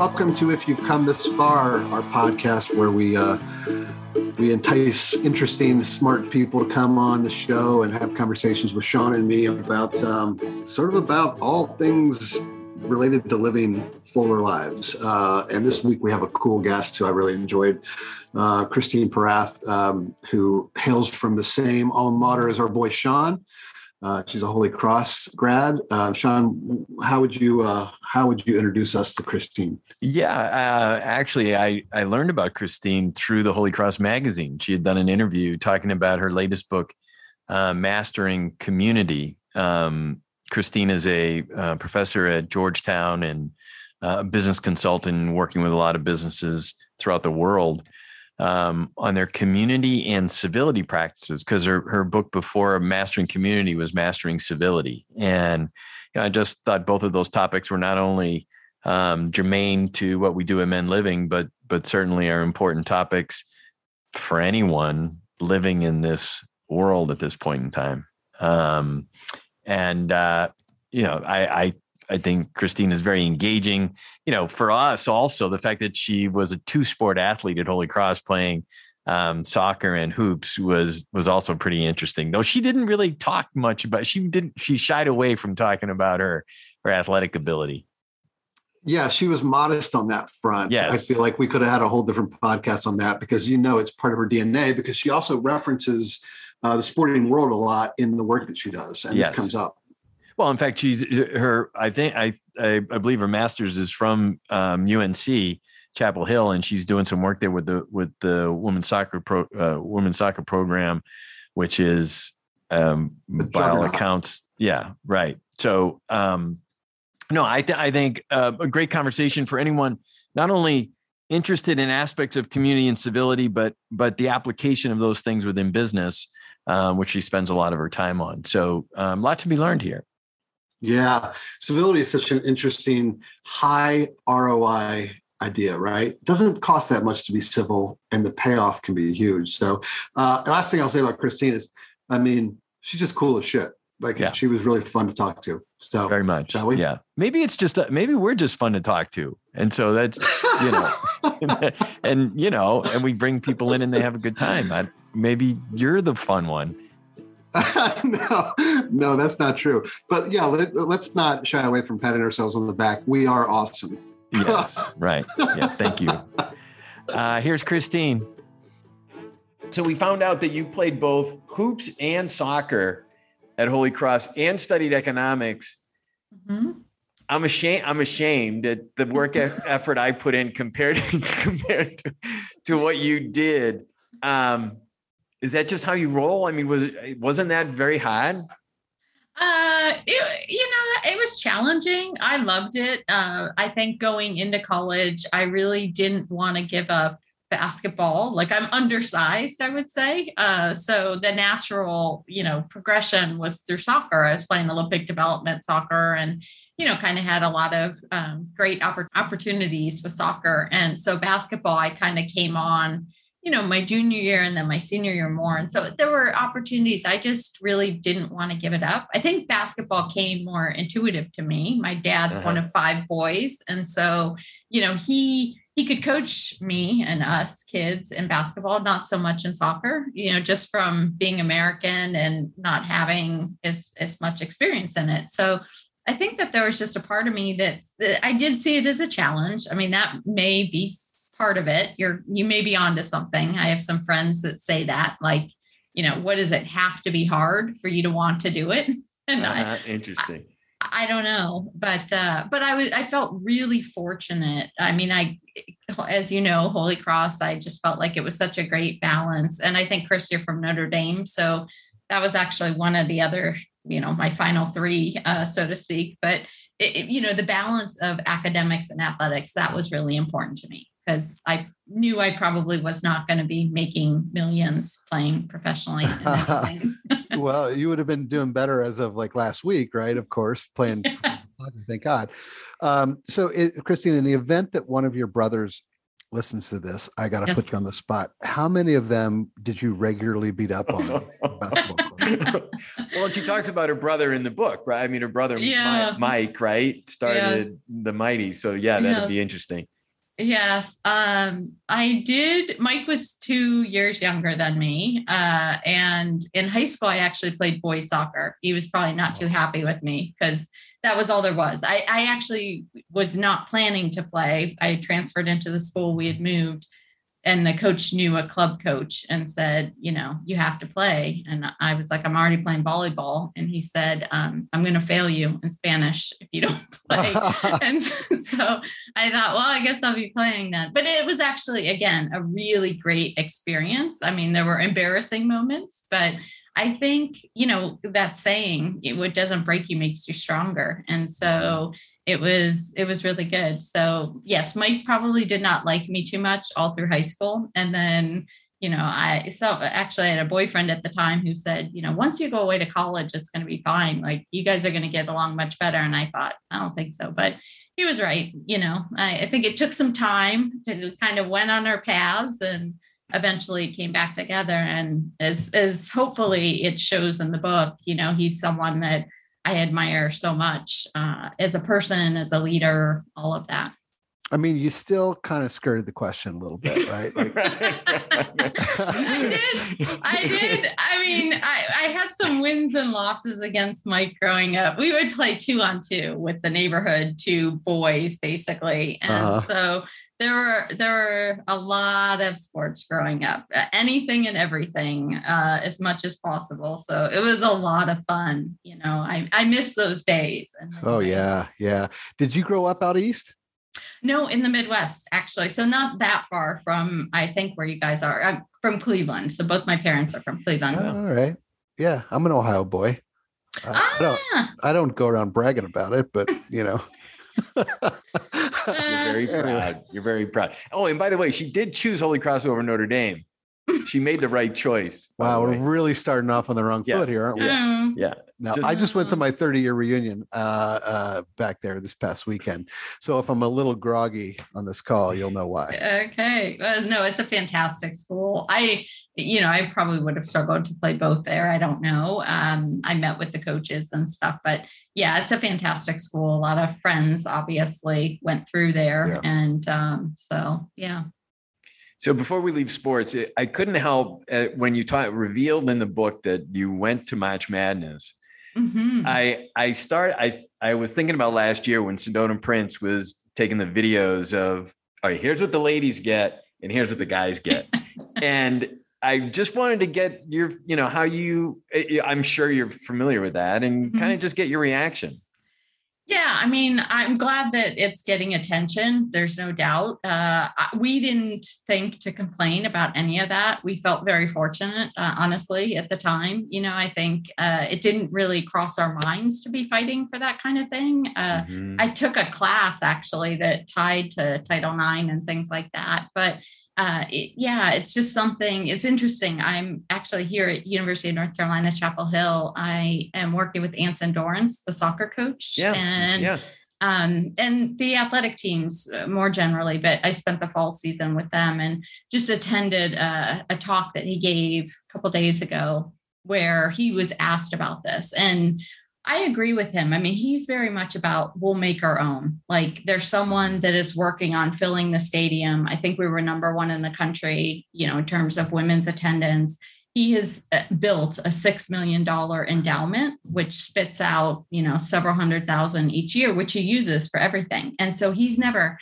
welcome to If You've Come This Far, our podcast where we uh, we entice interesting, smart people to come on the show and have conversations with Sean and me about um, sort of about all things related to living fuller lives. Uh, and this week we have a cool guest who I really enjoyed, uh, Christine Porath, um, who hails from the same alma mater as our boy Sean. Uh, she's a Holy Cross grad. Uh, Sean, how would you uh, how would you introduce us to Christine? Yeah, uh, actually, I I learned about Christine through the Holy Cross magazine. She had done an interview talking about her latest book, uh, Mastering Community. Um, Christine is a uh, professor at Georgetown and a business consultant, working with a lot of businesses throughout the world um, on their community and civility practices because her, her book before Mastering Community was Mastering Civility. And you know, I just thought both of those topics were not only um, germane to what we do at Men Living, but but certainly are important topics for anyone living in this world at this point in time. Um, and uh, you know, I, I I think Christine is very engaging. You know, for us also the fact that she was a two sport athlete at Holy Cross playing um, soccer and hoops was was also pretty interesting. Though she didn't really talk much about she didn't she shied away from talking about her her athletic ability. Yeah, she was modest on that front. Yes. I feel like we could have had a whole different podcast on that because you know it's part of her DNA because she also references uh, the sporting world a lot in the work that she does, and Yes. this comes up. Well, in fact, she's her. I think I I, I believe her master's is from um, UNC Chapel Hill, and she's doing some work there with the with the women's soccer pro uh, women's soccer program, which is um, by all accounts, yeah, right. So, um, no, I th- I think uh, a great conversation for anyone not only interested in aspects of community and civility, but but the application of those things within business, um, which she spends a lot of her time on. So, um, lot to be learned here. Yeah, civility is such an interesting high ROI idea, right? Doesn't cost that much to be civil, and the payoff can be huge. So, uh, last thing I'll say about Christine is, I mean, she's just cool as shit. Like Yeah. she was really fun to talk to. So, very much. shall we? Yeah. Maybe it's just maybe we're just fun to talk to, and so that's you know, and you know, and we bring people in and they have a good time. I, maybe you're the fun one. no, no, that's not true. But yeah, let, let's not shy away from patting ourselves on the back. We are awesome. Yes. right. Yeah. Thank you. Uh, here's Christine. So we found out that you played both hoops and soccer at Holy Cross and studied economics. Mhm. I'm ashamed. I'm ashamed at the work effort I put in compared compared to, to what you did. Um, is that just how you roll? I mean, was it wasn't that very hard? Uh, it, you know, it was challenging. I loved it. Uh, I think going into college, I really didn't want to give up basketball. Like I'm undersized, I would say. Uh, so the natural, you know, progression was through soccer. I was playing Olympic development soccer and, you know, kind of had a lot of um, great oppor- opportunities with soccer. And so basketball, I kind of came on you know, my junior year and then my senior year more. And so there were opportunities. I just really didn't want to give it up. I think basketball came more intuitive to me. My dad's Uh-huh. one of five boys. And so, you know, he he could coach me and us kids in basketball, not so much in soccer, you know, just from being American and not having as, as much experience in it. So I think that there was just a part of me that, that I did see it as a challenge. I mean, that may be part of it. You're you may be onto something. I have some friends that say that, like, you know, what does it have to be hard for you to want to do it? And Uh-huh. Interesting. I don't know, but uh, but I was I felt really fortunate. I mean, I as you know, Holy Cross, I just felt like it was such a great balance. And I think Chris, you're from Notre Dame, so that was actually one of the other, you know, my final three, uh, so to speak. But it, it- you know, the balance of academics and athletics that was really important to me because I knew I probably was not going to be making millions playing professionally. well, you would have been doing better as of like last week, right? Of course, playing. Thank God. Um, so, it, Christine, in the event that one of your brothers listens to this, I got to Yes. put you on the spot. How many of them did you regularly beat up on? basketball court? well, she talks about her brother in the book, right? I mean, her brother, Yeah. Mike, right? Started the Mighty. So, yeah, that'd be interesting. Yes, um, I did. Mike was two years younger than me, uh, and in high school, I actually played boys soccer. He was probably not too happy with me because that was all there was. I, I actually was not planning to play. I transferred into the school we had moved, and the coach knew a club coach and said, you know, you have to play. And I was like, I'm already playing volleyball, and he said, um, I'm going to fail you in Spanish if you don't play. and so I thought, well, I guess I'll be playing then. But it was actually, again, a really great experience. I mean, there were embarrassing moments, but I think, you know, that saying, it what doesn't break you makes you stronger. And so it was, it was really good. So yes, Mike probably did not like me too much all through high school. And then, you know, I so actually I had a boyfriend at the time who said, you know, once you go away to college, it's going to be fine. Like you guys are going to get along much better. And I thought, I don't think so. But he was right. You know, I, I think it took some time to kind of went on our paths and eventually came back together. And as as hopefully it shows in the book, you know, he's someone that I admire so much uh, as a person, as a leader, all of that. I mean, you still kind of skirted the question a little bit, right? Like, I did. I did. I mean, I, I had some wins and losses against Mike growing up. We would play two on two with the neighborhood, two boys basically, and Uh-huh. so there were there were a lot of sports growing up, anything and everything, uh, as much as possible. So it was a lot of fun. You know, I I miss those days. oh yeah, yeah. Did you grow up out east? No, in the Midwest, actually. So not that far from, I think, where you guys are. I'm from Cleveland. So both my parents are from Cleveland. All right. Yeah, I'm an Ohio boy. Uh, I don't. Ah, I don't go around bragging about it, but you know. You're very proud. You're very proud. Oh, and by the way, she did choose Holy Cross over Notre Dame. She made the right choice. Wow, we're really starting off on the wrong Yeah, foot here, aren't we? mm, Yeah. No, Just- I just went to my 30 year reunion uh, uh, back there this past weekend. So if I'm a little groggy on this call, you'll know why. Okay. Well, no, it's a fantastic school. I, you know, I probably would have struggled to play both there. I don't know. Um, I met with the coaches and stuff, but yeah, it's a fantastic school. A lot of friends obviously went through there. And um, so, yeah. So before we leave sports, it- I couldn't help uh, when you taught revealed in the book that you went to March Madness. Mhm. I I start I I was thinking about last year when Sedona Prince was taking the videos of all right, here's what the ladies get and here's what the guys get. and I just wanted to get your, you know, how you I- I'm sure you're familiar with that and Mhm. kind of just get your reaction. Yeah, I mean, I'm glad that it's getting attention. There's no doubt. Uh, we didn't think to complain about any of that. We felt very fortunate, uh, honestly, at the time. You know, I think uh, it didn't really cross our minds to be fighting for that kind of thing. Uh, Mhm. I took a class actually that tied to Title IX and things like that. But uh, it, yeah, it's just something. It's interesting. I'm actually here at University of North Carolina, Chapel Hill. I am working with Anson Dorrance, the soccer coach, yeah. and yeah. um, and the athletic teams uh, more generally. But I spent the fall season with them and just attended uh, a talk that he gave a couple days ago where he was asked about this and I agree with him. I mean, he's very much about we'll make our own. Like there's someone that is working on filling the stadium. I think we were number one in the country, you know, in terms of women's attendance. He has uh, built a $6 million endowment, which spits out, you know, several hundred thousand each year, which he uses for everything. And so he's never,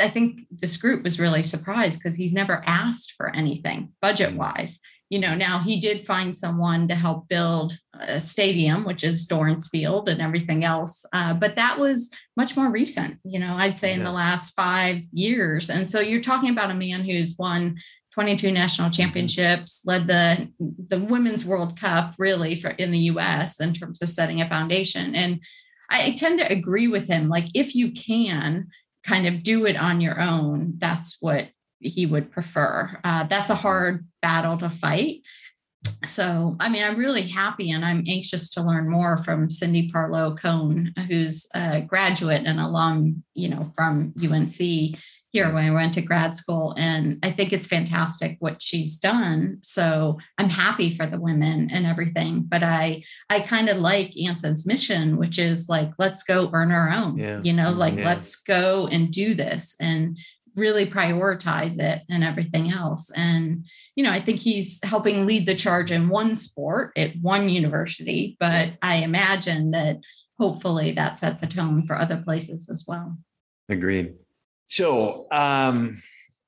I think this group was really surprised because he's never asked for anything budget wise you know, now he did find someone to help build a stadium, which is Dorrance Field and everything else. Uh, but that was much more recent, you know, I'd say in the last five years. And so you're talking about a man who's won 22 national championships, led the the Women's World Cup really for in the US in terms of setting a foundation. And I tend to agree with him. Like if you can kind of do it on your own, that's what he would prefer. Uh, that's a hard battle to fight. So, I mean, I'm really happy and I'm anxious to learn more from Cindy Parlow Cone, who's a graduate and alum, you know, from UNC. here when I went to grad school. And I think it's fantastic what she's done. So I'm happy for the women and everything. But I I kind of like Anson's mission, which is like, let's go earn our own. Yeah. You know, like Yeah. let's go and do this and really prioritize it and everything else. And you know, I think he's helping lead the charge in one sport at one university, but I imagine that hopefully that sets a tone for other places as well. Agreed. So, um,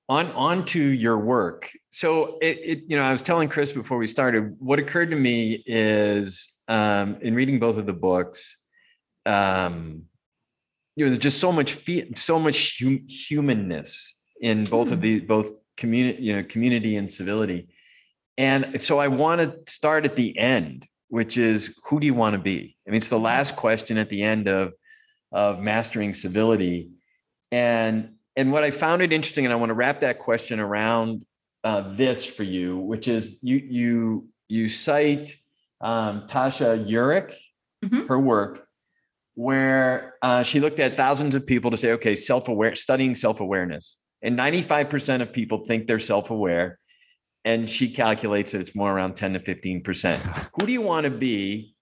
on on to your work. So, it, it you know, I was telling Chris before we started. What occurred to me is um, in reading both of the books, um, you know, there's just so much fe- so much hum- humanness in both of Hmm. the both community, you know, community and civility. And so, I want to start at the end, which is who do you want to be? I mean, it's the last question at the end of of mastering civility and and what i found it interesting and i want to wrap that question around uh, this for you which is you you you cite um, tasha Eurich, Mhm. her work where uh, she looked at thousands of people to say okay self-aware studying self-awareness. And 95% of people think they're self-aware and she calculates that it's more around 10 to 15% who do you want to be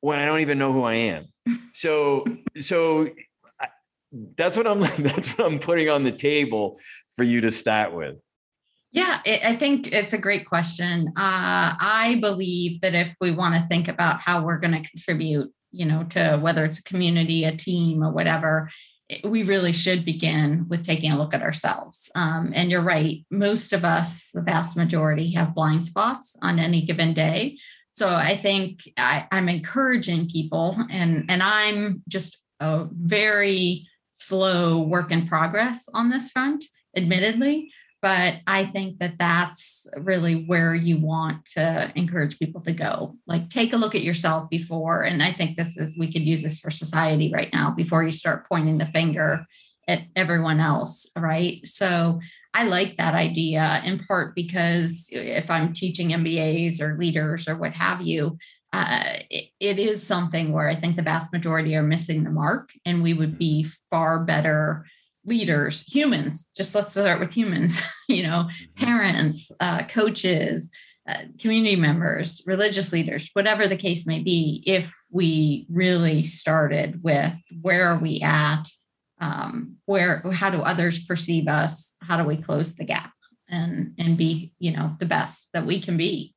when i don't even know who i am? So so I- that's what i'm that's what i'm putting on the table for you to start with. Yeah, it, I think it's a great question. Uh, I believe that if we want to think about how we're going to contribute, you know, to whether it's a community, a team, or whatever, we really should begin with taking a look at ourselves. Um, and you're right, most of us, the vast majority, have blind spots on any given day. So I think I, I'm encouraging people, and and I'm just a very slow work in progress on this front, admittedly but i think that that's really where you want to encourage people to go. Like take a look at yourself before and i think this is we could use this for society right now before you start pointing the finger at everyone else right? So i like that idea in part because if i'm teaching mbas or leaders or what have you uh, it, it is something where i think the vast majority are missing the mark and we would be far better leaders, humans, just let's start with humans, you know, parents, uh, coaches, uh, community members, religious leaders, whatever the case may be, if we really started with where are we at, um, where, how do others perceive us, how do we close the gap and and be, you know, the best that we can be.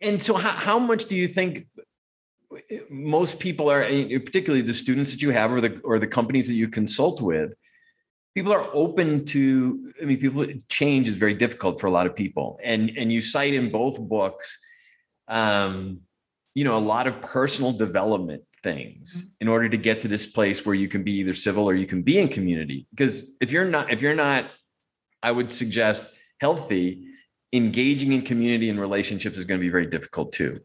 And so how, how much do you think most people are particularly the students that you have or the or the companies that you consult with people are open to i mean people change is very difficult for a lot of people. And and you cite in both books um you know a lot of personal development things in order to get to this place where you can be either civil or you can be in community. Because if you're not if you're not i would suggest healthy engaging in community and relationships is going to be very difficult too.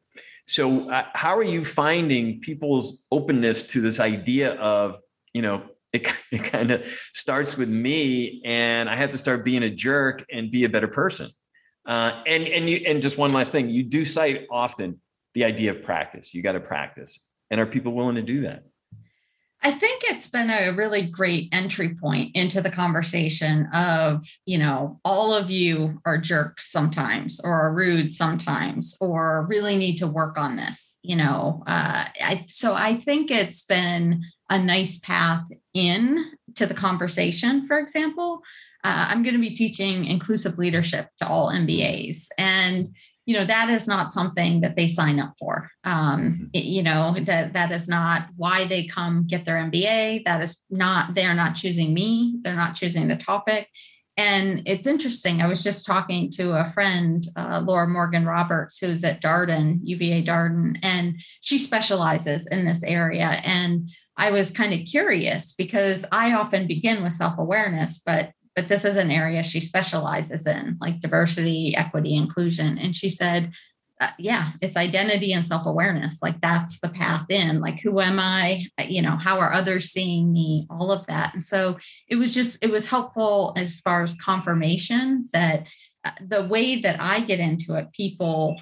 So uh, how are you finding people's openness to this idea of you know it, it kind of starts with me and i have to start being a jerk and be a better person. Uh, and and you and just one last thing you do cite often the idea of practice. You got to practice. And are people willing to do that? I think it's been a really great entry point into the conversation of, you know, all of you are jerks sometimes or are rude sometimes or really need to work on this, you know. Uh, I, so I think it's been a nice path in to the conversation, for example. Uh, I'm going to be teaching inclusive leadership to all MBAs. And you know that is not something that they sign up for. Um it- you know that that is not why they come get their mba that is not they're not choosing me. They're not choosing the topic. And it's interesting i was just talking to a friend uh, laura morgan roberts who's at darden uva darden and she specializes in this area. And i was kind of curious because i often begin with self-awareness but but this is an area she specializes in, like diversity, equity, inclusion. And she said, uh, yeah, it's identity and self awareness. Like that's the path in. Like, who am I? Uh, You know, how are others seeing me? All of that. And so it was just, it was helpful as far as confirmation that uh, the way that I get into it, people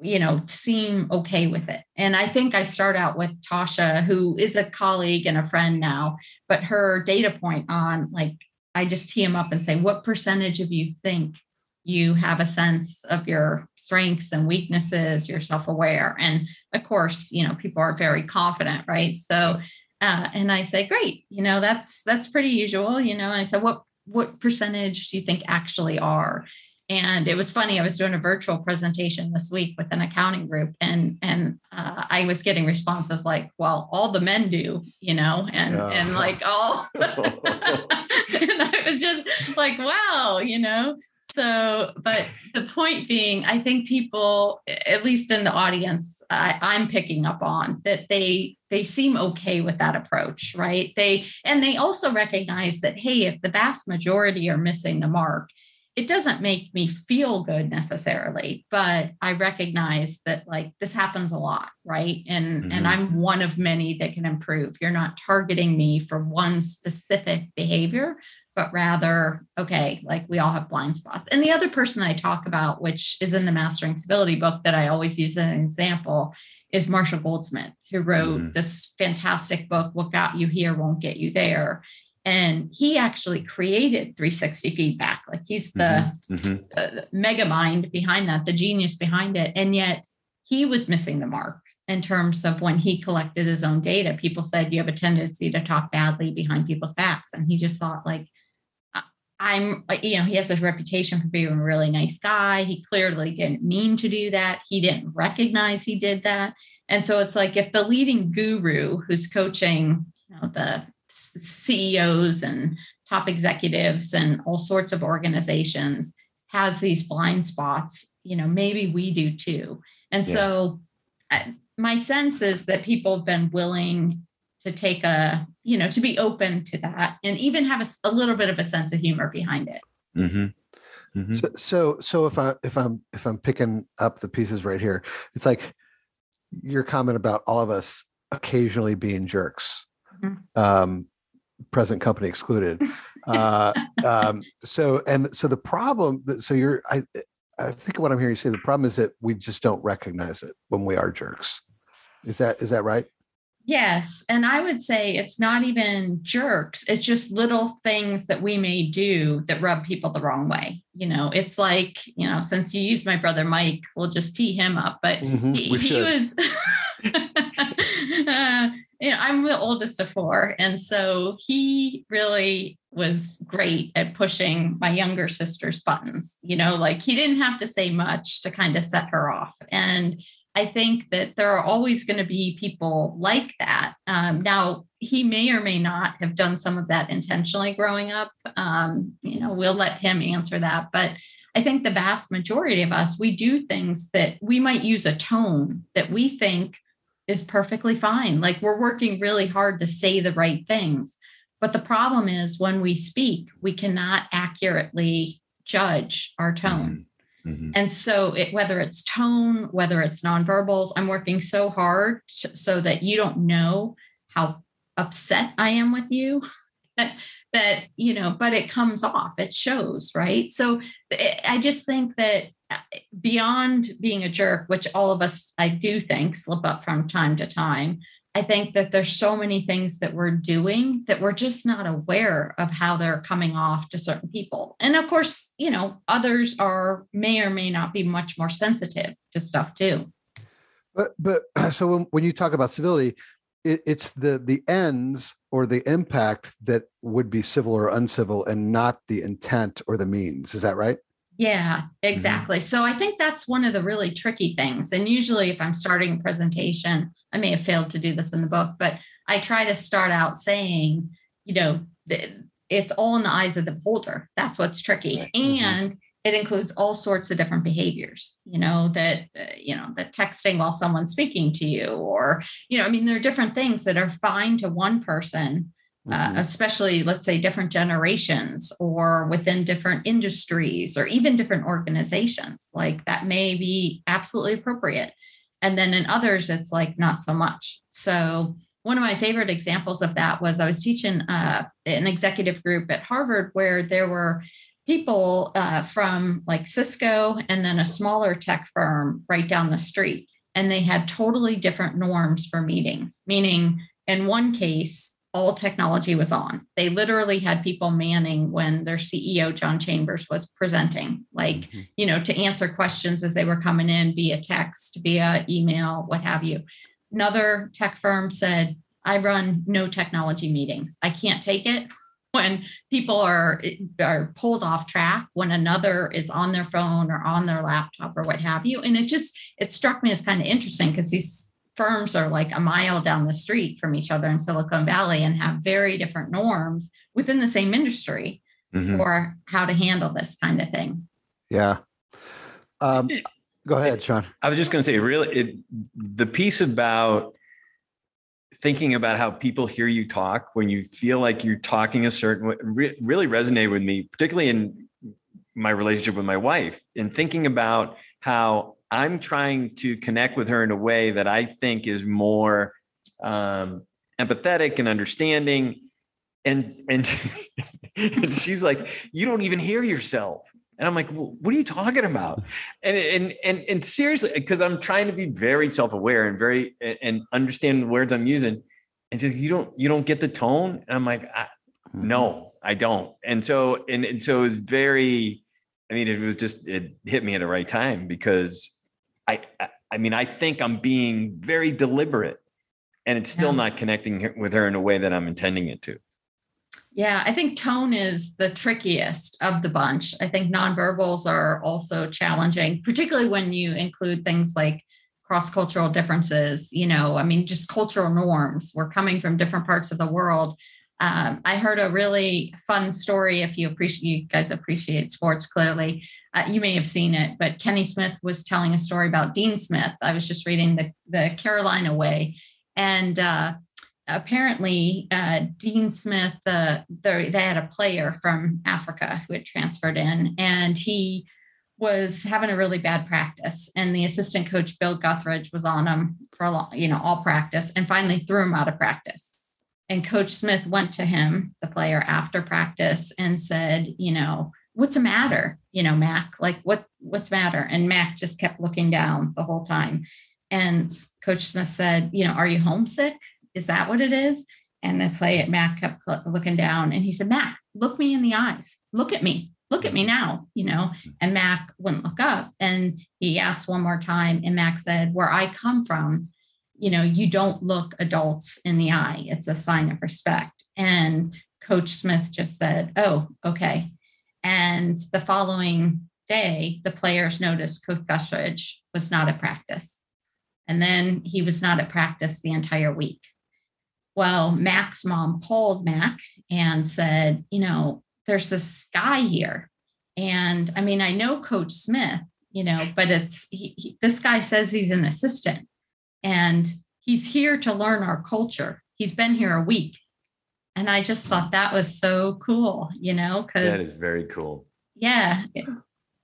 you know seem okay with it and i think i start out with tasha who is a colleague and a friend now but her data point on like I just tee them up and say, what percentage of you think you have a sense of your strengths and weaknesses, you're self aware. And of course, you know, people are very confident, right? So, uh, and I say, great, you know, that's that's pretty usual, you know. And I said, what what percentage do you think actually are? And it was funny. I was doing a virtual presentation this week with an accounting group, and and uh, I was getting responses like, "Well, all the men do, you know," and and like all, and I was just like, "Wow," you know. So, but the point being, I think people, at least in the audience, I, I'm picking up on that they they seem okay with that approach, right? They and they also recognize that hey, if the vast majority are missing the mark, it doesn't make me feel good necessarily, but I recognize that like this happens a lot, right? And mm-hmm. and I'm one of many that can improve. You're not targeting me for one specific behavior, but rather, okay, like we all have blind spots. And the other person I talk about, which is in the Mastering Civility book that I always use as an example, is Marshall Goldsmith, who wrote mm-hmm. this fantastic book, What Got You Here Won't Get You There. And he actually created 360 feedback. Like he's the, mm-hmm. mm-hmm. mega mind behind that, the genius behind it. And yet he was missing the mark in terms of when he collected his own data. People said you have a tendency to talk badly behind people's backs. And he just thought, like, I'm, you know, he has a reputation for being a really nice guy. He clearly didn't mean to do that. He didn't recognize he did that. And so it's like if the leading guru who's coaching, you know, the CEOs and top executives and all sorts of organizations has these blind spots, you know, maybe we do too. And yeah. so my sense is that people have been willing to take a you know to be open to that and even have a, a little bit of a sense of humor behind it mm-hmm. Mm-hmm. So, so so if i if i'm if i'm picking up the pieces right here it's like your comment about all of us occasionally being jerks. Um present company excluded uh um so and so the problem that so you're i i think what i'm hearing you say the problem is that we just don't recognize it when we are jerks is that is that right Yes. And I would say it's not even jerks. It's just little things that we may do that rub people the wrong way. You know, it's like, you know, since you used my brother Mike, we'll just tee him up. But mm-hmm, he, he was, you know, I'm the oldest of four. And so he really was great at pushing my younger sister's buttons. You know, like he didn't have to say much to kind of set her off. And I think that there are always going to be people like that. Um, now, he may or may not have done some of that intentionally growing up. Um, you know, we'll let him answer that. But I think the vast majority of us, we do things that we might use a tone that we think is perfectly fine. Like we're working really hard to say the right things. But the problem is when we speak, we cannot accurately judge our tone. Mm-hmm. Mm-hmm. And so, it, whether it's tone, whether it's nonverbals, I'm working so hard so that you don't know how upset I am with you. that, you know, but it comes off, it shows, right? So, I just think that uh, beyond being a jerk, which all of us, I do think, slip up from time to time, I think that there's so many things that we're doing that we're just not aware of how they're coming off to certain people. And of course, you know, others are may or may not be much more sensitive to stuff too. But but so when, when you talk about civility, it, it's the the ends or the impact that would be civil or uncivil and not the intent or the means. Is that right? Yeah, mm-hmm. exactly. Mm-hmm. So I think that's one of the really tricky things. And usually, if I'm starting a presentation, I may have failed to do this in the book, but I try to start out saying, you know, it's all in the eyes of the beholder. That's what's tricky. Right. Mm-hmm. It includes all sorts of different behaviors, you know, that, uh, you know, that texting while someone's speaking to you, or, you know, I mean, there are different things that are fine to one person uh, mm-hmm. especially let's say different generations or within different industries or even different organizations like that may be absolutely appropriate and then in others it's like not so much so one of my favorite examples of that was i was teaching uh, an executive group at harvard where there were people uh, from like cisco and then a smaller tech firm right down the street and they had totally different norms for meetings meaning in one case all technology was on. They literally had people manning when their CEO, John Chambers, was presenting, like, mm-hmm. you know, to answer questions as they were coming in via text, via email, what have you. Another tech firm said, I run no technology meetings. I can't take it when people are are pulled off track when another is on their phone or on their laptop or what have you. And it just it struck me as kind of interesting because these firms are like a mile down the street from each other in silicon valley and have very different norms within the same industry mm-hmm. for how to handle this kind of thing. Yeah. Um, go ahead sean. I was just going to say really it, the piece about thinking about how people hear you talk when you feel like you're talking a certain way re- really resonated with me, particularly in my relationship with my wife, and thinking about how I'm trying to connect with her in a way that I think is more um, empathetic and understanding. And and, and she's like, you don't even hear yourself. And I'm like, well, what are you talking about? And and and and seriously, because I'm trying to be very self-aware and very and understand the words I'm using. And just you don't you don't get the tone. And I'm like, I, no, mm-hmm. I don't. And so and, and so it was very, I mean, it was just it hit me at the right time because I I mean, I think I'm being very deliberate and it's still yeah. not connecting with her in a way that I'm intending it to. Yeah, I think tone is the trickiest of the bunch. I think nonverbals are also challenging, particularly when you include things like cross cultural differences. You know, I mean, just cultural norms. We're coming from different parts of the world. Um, I heard a really fun story. If you appreciate, you guys appreciate sports clearly. Uh, you may have seen it, but Kenny Smith was telling a story about Dean Smith. I was just reading the the Carolina Way, and uh, apparently uh, Dean Smith, uh, they had a player from Africa who had transferred in, and he was having a really bad practice. And the assistant coach Bill Guthridge was on him for a long, you know, all practice, and finally threw him out of practice. And Coach Smith went to him, the player, after practice, and said, you know, what's the matter? You know, Mac, like what what's the matter? And Mac just kept looking down the whole time. And Coach Smith said, you know, are you homesick? Is that what it is? And the play at Mac kept looking down and he said, Mac, look me in the eyes. Look at me. Look at me mm-hmm. now, you know. Mm-hmm. And Mac wouldn't look up. And he asked one more time. And Mac said, Where I come from, you know, you don't look adults in the eye. It's a sign of respect. And Coach Smith just said, Oh, okay. And the following day, the players noticed Coach Guthridge was not at practice. And then he was not at practice the entire week. Well, Mac's mom called Mac and said, you know, there's this guy here. And I mean, I know Coach Smith, you know, but it's he, he, this guy says he's an assistant and he's here to learn our culture. He's been here a week. And I just thought that was so cool, you know, because that is very cool. Yeah.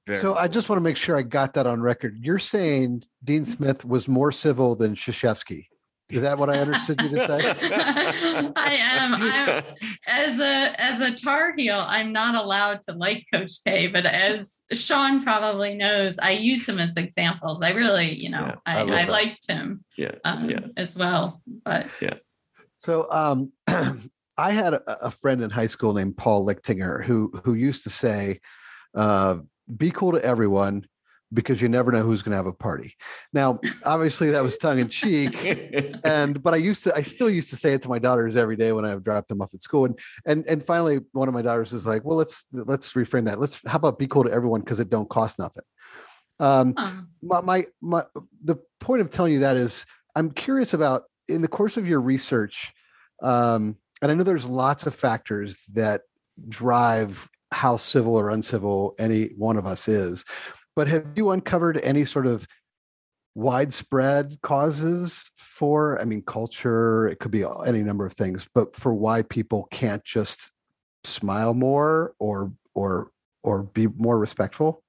Very so I just want to make sure I got that on record. You're saying Dean Smith was more civil than Krzyzewski. Is that what I understood you to say? I am. I'm, as a as a Tar Heel, I'm not allowed to like Coach K, but as Sean probably knows, I use him as examples. I really, you know, yeah, I, I, I liked him yeah, um, yeah. as well. But yeah. So um I had a, a, friend in high school named Paul Lichtinger who who used to say, uh, be cool to everyone because you never know who's going to have a party. Now, obviously that was tongue in cheek, and but I used to, I still used to say it to my daughters every day when I dropped them off at school. And and and finally, one of my daughters was like, "Well, let's let's reframe that. Let's how about be cool to everyone because it don't cost nothing." Um, my, my my the point of telling you that is, I'm curious about in the course of your research, um, and I know there's lots of factors that drive how civil or uncivil any one of us is but have you uncovered any sort of widespread causes for, I mean, culture, it could be any number of things, but for why people can't just smile more or, or, or be more respectful?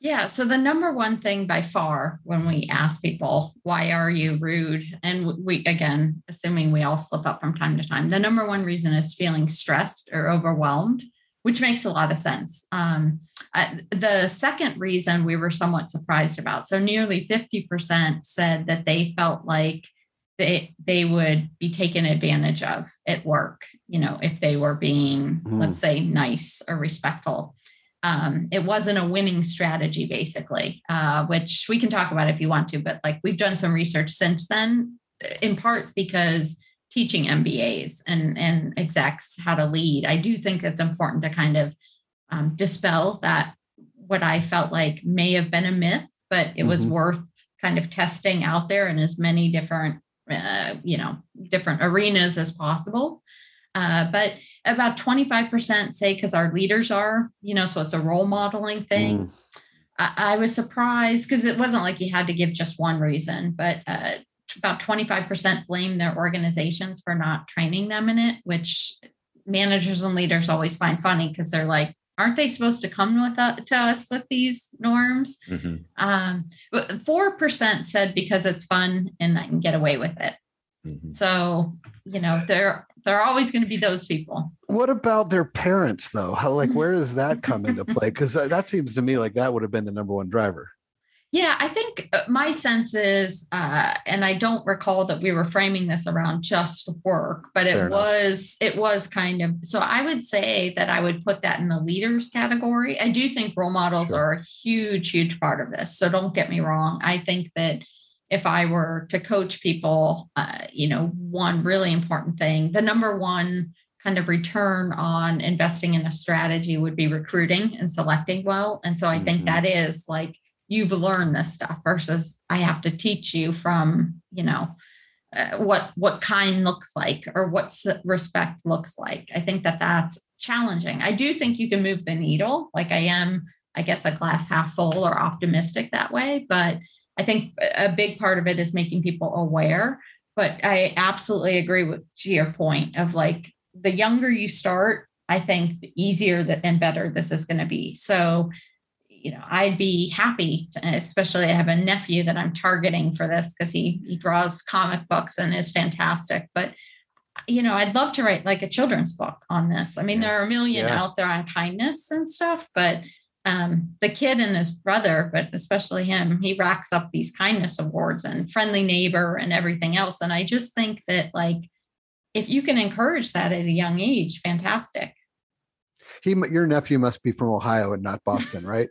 Yeah. So the number one thing by far when we ask people, why are you rude? And we, again, assuming we all slip up from time to time, the number one reason is feeling stressed or overwhelmed which makes a lot of sense. Um, the second reason we were somewhat surprised about so nearly 50% said that they felt like they they would be taken advantage of at work you know if they were being mm. let's say nice or respectful um, it wasn't a winning strategy basically uh, which we can talk about if you want to but like we've done some research since then in part because teaching mbas and and execs how to lead i do think it's important to kind of um, dispel that what i felt like may have been a myth but it mm-hmm. was worth kind of testing out there in as many different uh, you know different arenas as possible uh, but about 25% say because our leaders are you know so it's a role modeling thing mm. I, I, was surprised because it wasn't like you had to give just one reason but uh, about 25% blame their organizations for not training them in it which managers and leaders always find funny because they're like aren't they supposed to come with uh, to us with these norms? Mm-hmm. Um, four percent said because it's fun and I can get away with it. Mm-hmm. So you know there there are always going to be those people. What about their parents though? How like where does that come into play? Because that seems to me like that would have been the number one driver. Yeah, I think uh, my sense is, uh, and I don't recall that we were framing this around just work, but it was it was kind of. So I would say that I would put that in the leaders category. I do think role models sure. are a huge, huge part of this. So don't get me wrong. I think that if I were to coach people, uh, you know, one really important thing, the number one kind of return on investing in a strategy would be recruiting and selecting well. And so I mm-hmm. think that is like you've learned this stuff versus I have to teach you from, you know, uh, what what kind looks like or what respect looks like. I think that that's challenging. I do think you can move the needle. Like I am, I guess, a glass half full or optimistic that way. But I think a big part of it is making people aware. But I absolutely agree with to your point of like the younger you start, I think the easier that and better this is going to be. So you know, I'd be happy, to, especially I have a nephew that I'm targeting for this because he he draws comic books and is fantastic. But you know, I'd love to write like a children's book on this. I mean, yeah. there are a million yeah. out there on kindness and stuff, but um, the kid and his brother, but especially him, he racks up these kindness awards and friendly neighbor and everything else. And I just think that like if you can encourage that at a young age, fantastic. He, your nephew must be from Ohio and not Boston, right?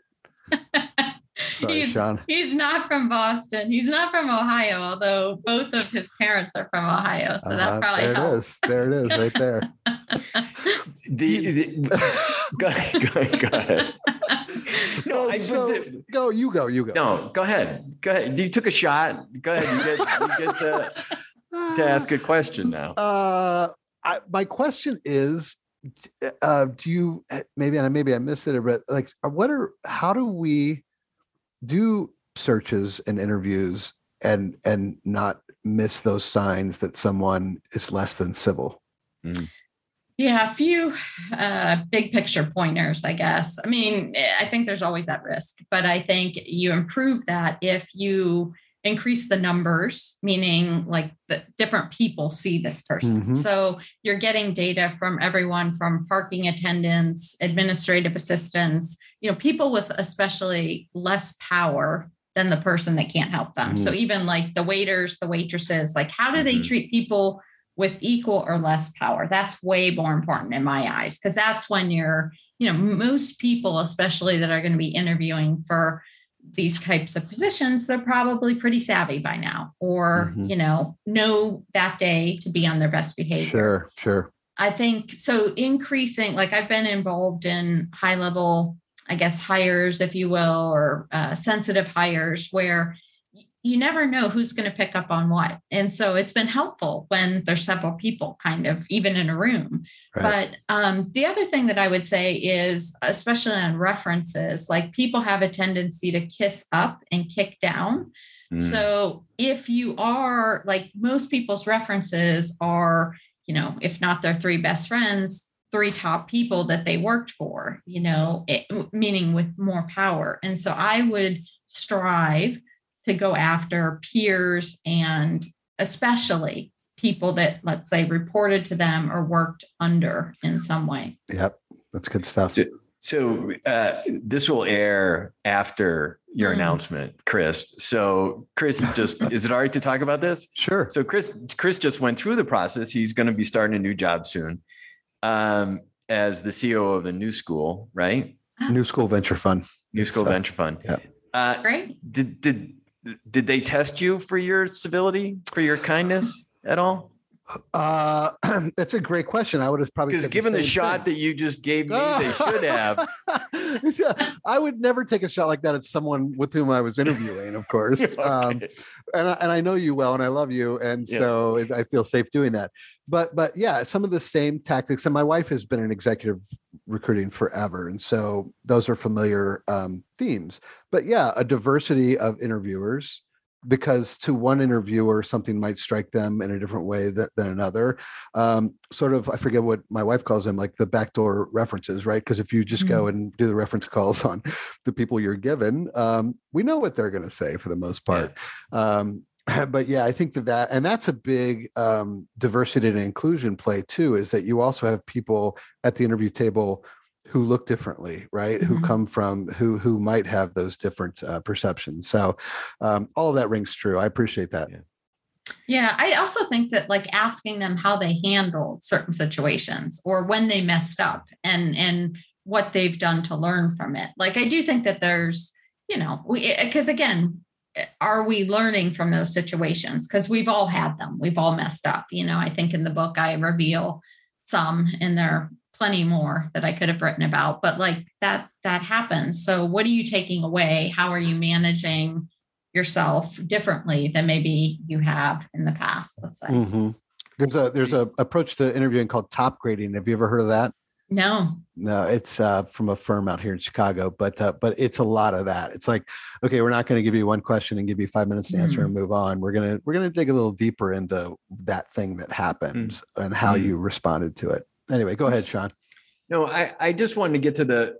Sorry, he's, Sean. He's not from Boston. He's not from Ohio, although both of his parents are from Ohio. So uh, that uh-huh. probably there helps. it is. There it is, right there. the, the go, ahead, go, ahead. No, I, so, the, go. You go. You go. No, go ahead. Go ahead. You took a shot. Go ahead. You get, you get to, to ask a question now. Uh, I, my question is uh, do you eh, maybe and maybe I missed it, but like, uh, what are how do we do searches and interviews and and not miss those signs that someone is less than civil? Mm. Yeah, a few uh, big picture pointers, I guess. I mean, eh, I think there's always that risk, but I think you improve that if you increase the numbers, meaning like the different people see this person. Mm-hmm. So you're getting data from everyone from parking attendants, administrative assistants, you know, people with especially less power than the person that can't help them. Mm-hmm. So even like the waiters, the waitresses, like how do they mm-hmm. treat people with equal or less power? That's way more important in my eyes because that's when you're, you know, most people, especially that are going to be interviewing for these types of positions, they're probably pretty savvy by now, or mm-hmm. you know, know that day to be on their best behavior. Sure, sure. I think so. Increasing, like I've been involved in high level, I guess, hires, if you will, or uh, sensitive hires, where you never know who's going to pick up on what. And so it's been helpful when there's several people kind of even in a room. Right. But um, the other thing that I would say is, especially on references, like people have a tendency to kiss up and kick down. Mm. So if you are like most people's references are, you know, if not their three best friends, three top people that they worked for, you know, it, meaning with more power. And so I would strive to go after peers and especially people that let's say reported to them or worked under in some way yep that's good stuff so, So uh, this will air after your mm. announcement, Chris. So Chris, just is it all right to talk about this? Sure. So Chris, Chris just went through the process. He's going to be starting a new job soon, um, as the CEO of a new school, right? New School Venture Fund. New School uh, Venture Fund. Yeah. Uh, Great. Did did did they test you for your civility, for your kindness at all? Uh, that's a great question. I would have probably because given the, the shot thing. that you just gave me, they should have. I would never take a shot like that at someone with whom I was interviewing, of course. okay. um, and I, and I know you well, and I love you, and yeah. so I feel safe doing that. But but yeah, some of the same tactics. And my wife has been in executive recruiting forever, and so those are familiar um, themes. But yeah, a diversity of interviewers because to one interviewer something might strike them in a different way that, than another um, sort of i forget what my wife calls them like the backdoor references right because if you just mm-hmm. go and do the reference calls on the people you're given um, we know what they're going to say for the most part yeah. um, but yeah i think that that and that's a big um, diversity and inclusion play too is that you also have people at the interview table who look differently right? Mm-hmm. who come from who who might have those different uh, perceptions. So um, all of that rings true. I appreciate that. Yeah. yeah i also think that like asking them how they handled certain situations or when they messed up and and what they've done to learn from it. Like i do think that there's you know we because again are we learning from those situations? Because we've all had them. We've all messed up. You know i think in the book i reveal some in there plenty more that I could have written about, but like that that happens. So what are you taking away? How are you managing yourself differently than maybe you have in the past? Let's say. Mm-hmm. There's a there's a approach to interviewing called top grading. Have you ever heard of that? No. No, it's uh, from a firm out here in Chicago, but uh, but it's a lot of that. It's like, okay, we're not going to give you one question and give you five minutes to answer mm. and move on. We're gonna we're gonna dig a little deeper into that thing that happened mm. and how mm. you responded to it anyway, go ahead, Sean. No, I, I just wanted to get to the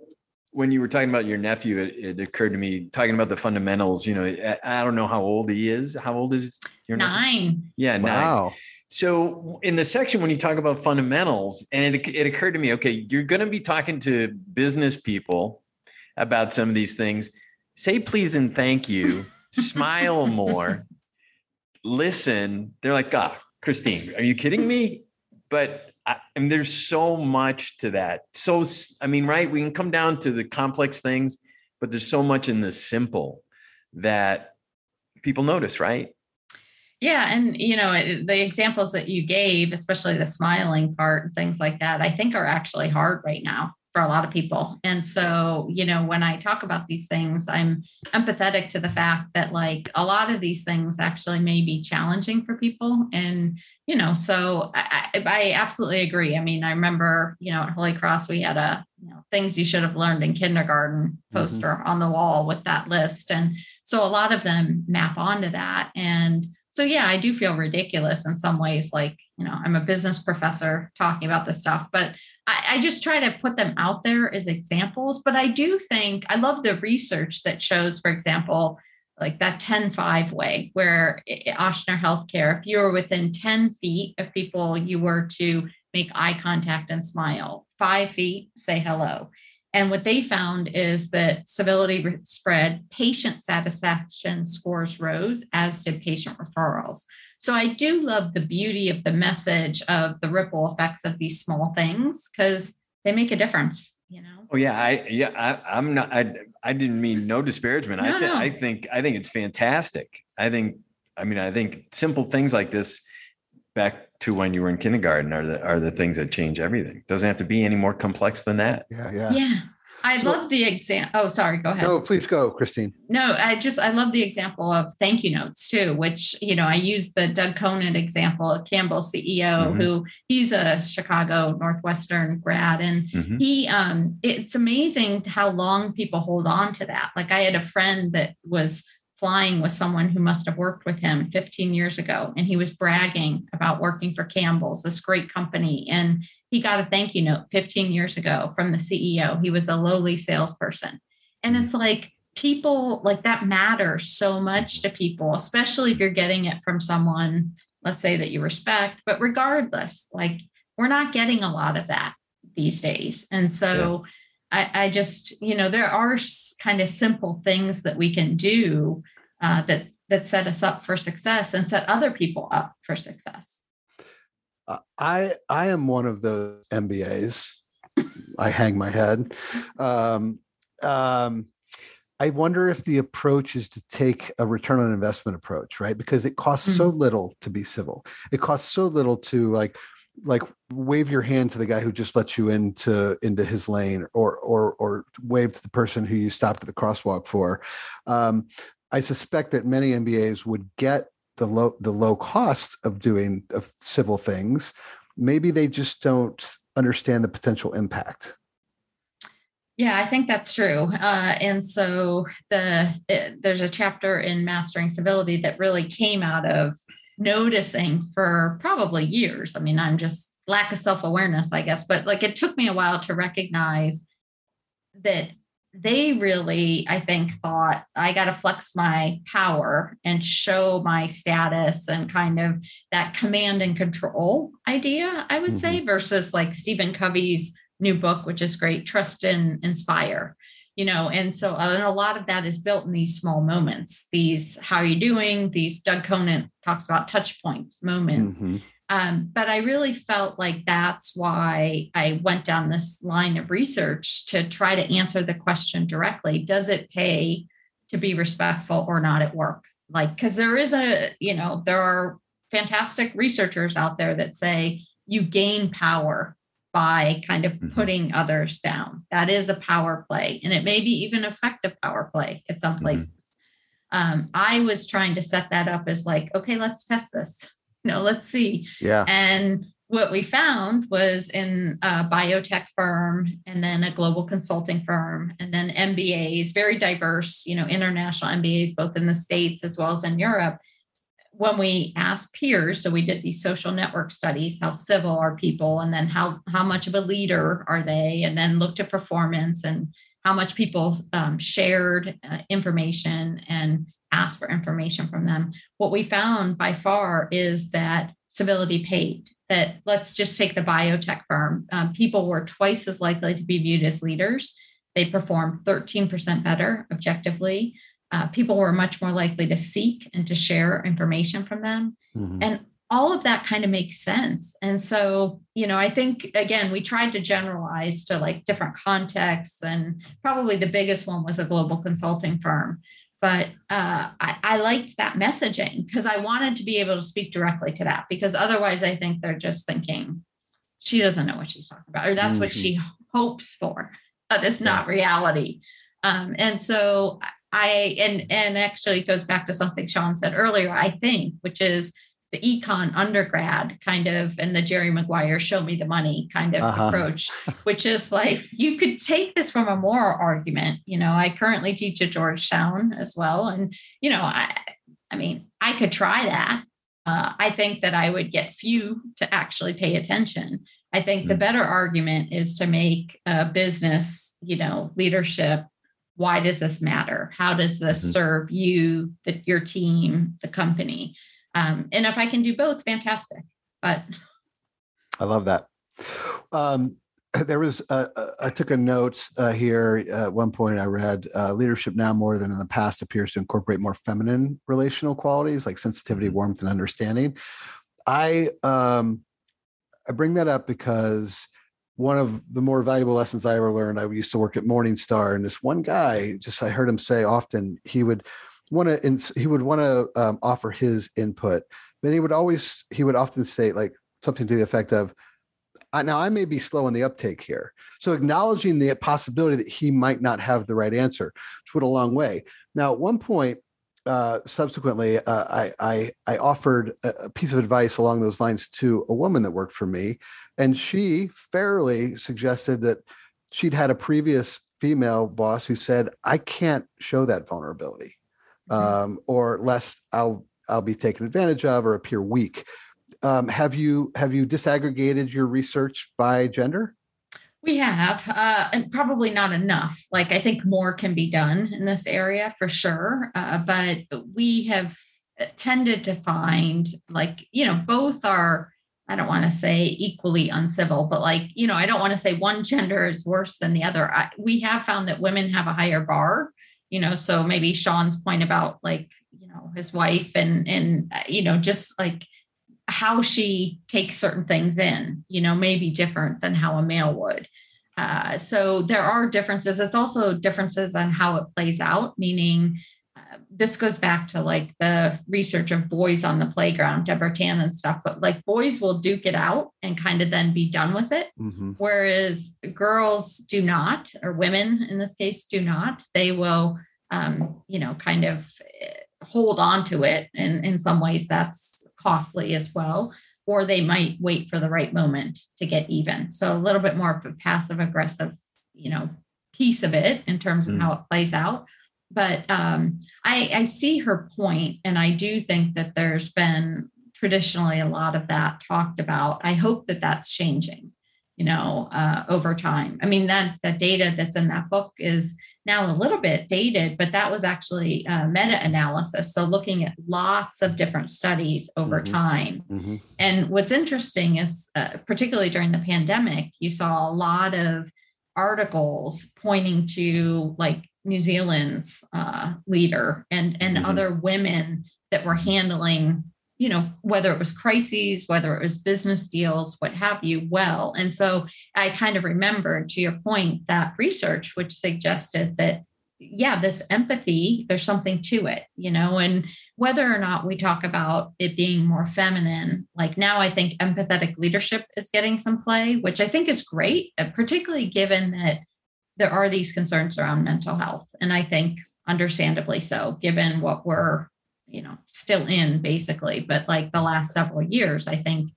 when you were talking about your nephew, it, it, occurred to me talking about the fundamentals. You know, I, I, don't know how old he is. How old is your nine? Nephew? Yeah, wow. nine. So in the section when you talk about fundamentals, and it, it occurred to me, okay, you're going to be talking to business people about some of these things. Say please and thank you. smile more. Listen. They're like, God, oh, Christine, are you kidding me? But I, mean, there's so much to that. So, I mean, right? We can come down to the complex things, but there's so much in the simple that people notice, right? Yeah, and you know the examples that you gave, especially the smiling part and things like that, I think are actually hard right now for a lot of people. And so, you know, when I talk about these things, I'm empathetic to the fact that like a lot of these things actually may be challenging for people. And, you know, so I, I absolutely agree. I mean, I remember, you know, at Holy Cross, we had a, you know, things you should have learned in kindergarten mm-hmm. poster mm-hmm. on the wall with that list. And so a lot of them map onto that. And so, yeah, I do feel ridiculous in some ways. Like, you know, I'm a business professor talking about this stuff, but I, I just try to put them out there as examples. But I do think I love the research that shows, for example, like that 10 5 way, where Ochsner Healthcare, if you were within 10 feet of people, you were to make eye contact and smile, five feet, say hello. And what they found is that civility spread, patient satisfaction scores rose, as did patient referrals. So I do love the beauty of the message of the ripple effects of these small things because they make a difference. You know. Oh yeah, I yeah I, am not. I I didn't mean no disparagement. No, I th- no. I think I think it's fantastic. I think I mean I think simple things like this back to when you were in kindergarten are the are the things that change everything. Doesn't have to be any more complex than that. Yeah, yeah. Yeah. I so, love the example. Oh, sorry. Go ahead. No, please go, Christine. No, I just I love the example of thank you notes too, which you know I use the Doug Conant example, Campbell CEO, mm-hmm. who he's a Chicago Northwestern grad, and mm-hmm. he um it's amazing how long people hold on to that. Like I had a friend that was flying with someone who must have worked with him 15 years ago and he was bragging about working for Campbell's this great company and he got a thank you note 15 years ago from the CEO. He was a lowly salesperson. And it's like people like that matters so much to people, especially if you're getting it from someone, let's say that you respect. But regardless, like we're not getting a lot of that these days. And so I, I just, you know, there are kind of simple things that we can do uh, that that set us up for success and set other people up for success. Uh, I I am one of those MBAs. I hang my head. Um, um, I wonder if the approach is to take a return on investment approach, right? Because it costs mm-hmm. so little to be civil. It costs so little to like like wave your hand to the guy who just let you into into his lane or or or wave to the person who you stopped at the crosswalk for um, i suspect that many mbas would get the low the low cost of doing of civil things maybe they just don't understand the potential impact yeah, I think that's true. Uh, and so the it, there's a chapter in Mastering Civility that really came out of noticing for probably years. I mean, I'm just lack of self awareness, I guess, but like it took me a while to recognize that they really, I think, thought I got to flex my power and show my status and kind of that command and control idea, I would mm-hmm. say, versus like Stephen Covey's new book, which is great, Trust and Inspire you know and so and a lot of that is built in these small moments these how are you doing these doug conant talks about touch points moments mm-hmm. Um, but i really felt like that's why i went down this line of research to try to answer the question directly does it pay to be respectful or not at work like because there is a you know there are fantastic researchers out there that say you gain power by kind of mm-hmm. putting others down. That is a power play, and it may be even effective power play at some mm-hmm. places. Mm-hmm. Um, I was trying to set that up as like, okay, let's test this. You know, let's see. Yeah. And what we found was in a biotech firm and then a global consulting firm and then MBAs, very diverse, you know, international MBAs, both in the States as well as in Europe when we asked peers, so we did these social network studies, how civil are people, and then how how much of a leader are they, and then looked at performance and how much people um, shared uh, information and asked for information from them. What we found by far is that civility paid. That let's just take the biotech firm. Um, people were twice as likely to be viewed as leaders. They performed 13% better objectively uh, people were much more likely to seek and to share information from them. Mm-hmm. And all of that kind of makes sense. And so, you know, I think again, we tried to generalize to like different contexts, and probably the biggest one was a global consulting firm. But uh, I, I liked that messaging because I wanted to be able to speak directly to that because otherwise, I think they're just thinking she doesn't know what she's talking about, or that's mm-hmm. what she hopes for, but it's not yeah. reality. Um, and so I and and actually it goes back to something Sean said earlier, I think, which is the econ undergrad kind of and the Jerry Maguire show me the money kind of uh-huh. approach, which is like you could take this from a moral argument. You know, I currently teach at Georgetown as well. And, you know, I I mean, I could try that. Uh, I think that I would get few to actually pay attention. I think mm-hmm. the mm. better argument is to make a business, you know, leadership why does this matter? How does this mm-hmm. serve you, the, your team, the company? Um, and if I can do both, fantastic. But I love that. Um, there was uh, uh, I took a note uh, here at one point. I read uh, leadership now more than in the past appears to incorporate more feminine relational qualities like sensitivity, mm-hmm. warmth, and understanding. I um, I bring that up because one of the more valuable lessons I ever learned. I used to work at Morningstar, and this one guy, just I heard him say often, he would want to he would want to um, offer his input, but he would always he would often say like something to the effect of, "Now I may be slow in the uptake here." So acknowledging the possibility that he might not have the right answer, which went a long way. Now, at one point, uh, subsequently, uh, I, I, I offered a piece of advice along those lines to a woman that worked for me, and she fairly suggested that she'd had a previous female boss who said, "I can't show that vulnerability. Um, or lest I'll I'll be taken advantage of or appear weak." Um, have you have you disaggregated your research by gender? We have, uh, and probably not enough. Like, I think more can be done in this area for sure. Uh, but we have tended to find, like, you know, both are I don't want to say equally uncivil, but like, you know, I don't want to say one gender is worse than the other. I, we have found that women have a higher bar, you know, so maybe Sean's point about like, you know, his wife and, and, uh, you know, just like how she takes certain things in, you know, may be different than how a male would. Uh, so there are differences. It's also differences on how it plays out, meaning, this goes back to like the research of boys on the playground, Deborah Tan and stuff, but like boys will duke it out and kind of then be done with it. Mm-hmm. Whereas girls do not, or women in this case do not. They will, um, you know, kind of eh, hold on to it. And in some ways that's costly as well. Or they might wait for the right moment to get even. So a little bit more of a passive aggressive, you know, piece of it in terms of mm. how it plays out but um, I, I see her point, and I do think that there's been traditionally a lot of that talked about. I hope that that's changing, you know, uh, over time. I mean, that the data that's in that book is now a little bit dated, but that was actually meta-analysis. So looking at lots of different studies over mm-hmm. time. Mm-hmm. And what's interesting is, uh, particularly during the pandemic, you saw a lot of articles pointing to like New Zealand's uh, leader and and mm-hmm. other women that were handling, you know, whether it was crises, whether it was business deals, what have you, well. And so I kind of remembered, to your point, that research which suggested that yeah, this empathy, there's something to it, you know, and whether or not we talk about it being more feminine, like now I think empathetic leadership is getting some play, which I think is great, particularly given that there are these concerns around mental health. And I think understandably so, given what we're, you know, still in basically. But like the last several years, I think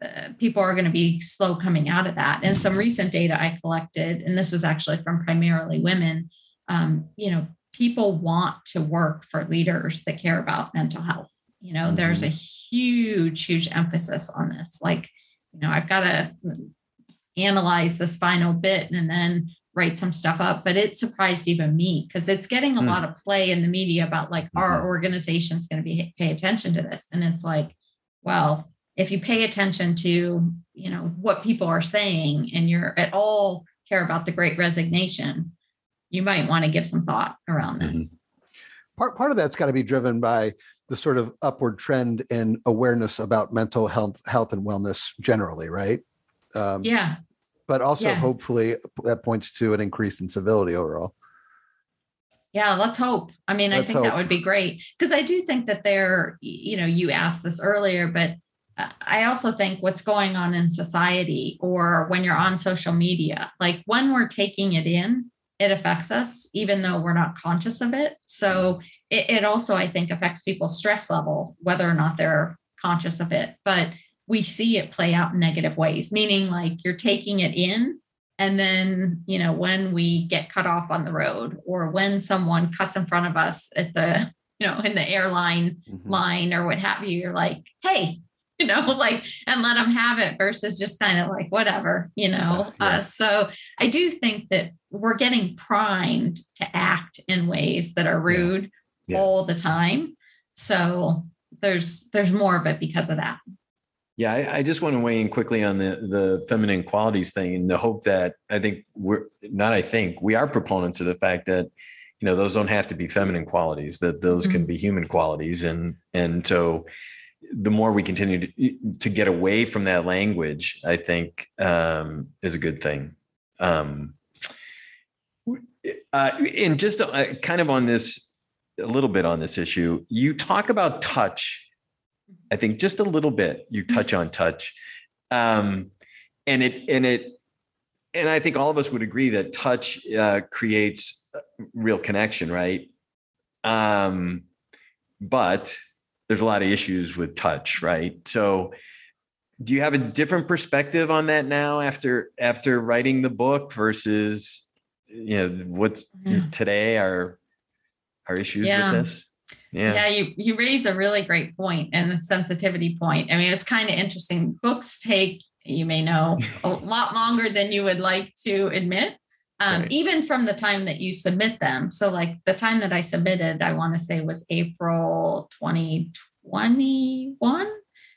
uh, people are going to be slow coming out of that. And some recent data I collected, and this was actually from primarily women, um, you know, people want to work for leaders that care about mental health. You know, mm-hmm. there's a huge, huge emphasis on this. Like, you know, I've got to analyze this final bit and then write some stuff up, but it surprised even me because it's getting a mm. lot of play in the media about like mm-hmm. our organization's going to be pay attention to this. And it's like, well, if you pay attention to, you know, what people are saying and you're at all care about the great resignation, you might want to give some thought around this. Mm-hmm. Part part of that's got to be driven by the sort of upward trend in awareness about mental health health and wellness generally, right? Um, yeah but also yeah. hopefully that points to an increase in civility overall. Yeah, let's hope. I mean, let's I think hope. that would be great because I do think that there, you know, you asked this earlier, but uh, I also think what's going on in society or when you're on social media, like when we're taking it in, it affects us, even though we're not conscious of it. So it, it also, I think, affects people's stress level, whether or not they're conscious of it. But we see it play out in negative ways, meaning like you're taking it in. And then, you know, when we get cut off on the road or when someone cuts in front of us at the, you know, in the airline mm-hmm. line or what have you, you're like, hey, you know, like, and let them have it versus just kind of like, whatever, you know. Yeah, yeah. Uh, so I do think that we're getting primed to act in ways that are rude yeah. all the time. So there's there's more of it because of that. Yeah, I, I, just want to weigh in quickly on the the feminine qualities thing, and the hope that I think we're not. I think we are proponents of the fact that you know those don't have to be feminine qualities; that those mm-hmm. can be human qualities, and and so the more we continue to to get away from that language, I think um, is a good thing. Um, uh, and just uh, kind of on this, a little bit on this issue, you talk about touch I think just a little bit you touch on touch. Um, and it, and it, and I think all of us would agree that touch uh, creates real connection, right? Um, but there's a lot of issues with touch, right? So, do you have a different perspective on that now after after writing the book versus you know what's yeah. today are our issues yeah. with this? Yeah. yeah, you you raise a really great point and the sensitivity point. I mean, it's kind of interesting. Books take, you may know, a lot longer than you would like to admit. Um, right. even from the time that you submit them. So, like the time that I submitted, I want to say was April 2021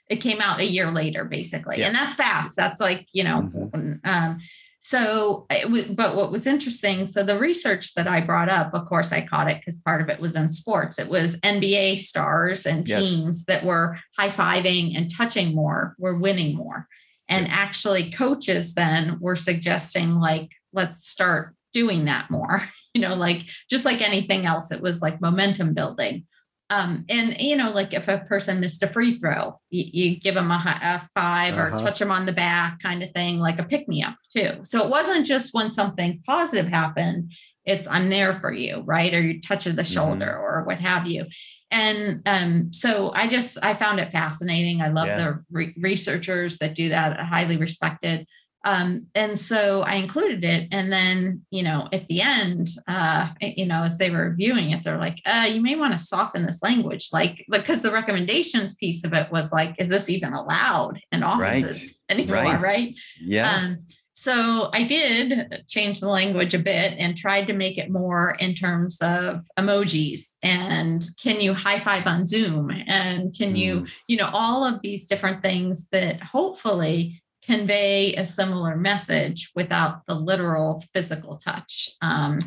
it came out a year later, basically, Yeah. and that's fast. That's like you know, Mhm. um, so it was, but what was interesting, so the research that I brought up, of course, I caught it because part of it was in sports. It was NBA stars and Yes. teams that were high fiving and touching more were winning more. And actually, coaches then were suggesting, like, let's start doing that more. You know, like just like anything else, it was like momentum building. Um, and you know, like if a person missed a free throw, you, you give them a, a 5 or Uh-huh. touch them on the back, kind of thing, like a pick me up too. So it wasn't just when something positive happened; it's I'm there for you, right? Or you touch of the shoulder or what have you. And um, so I just I found it fascinating. I love Yeah. the re- researchers that do that, highly respected. Um, and so I included it. And then, you know, at the end, uh, you know, as they were reviewing it, they're like, uh, you may want to soften this language, like because the recommendations piece of it was like, is this even allowed in offices anymore? right. Right. Yeah. Um, so I did change the language a bit and tried to make it more in terms of emojis and can you high five on Zoom and can you, you know, all of these different things that hopefully convey a similar message without the literal physical touch. Um,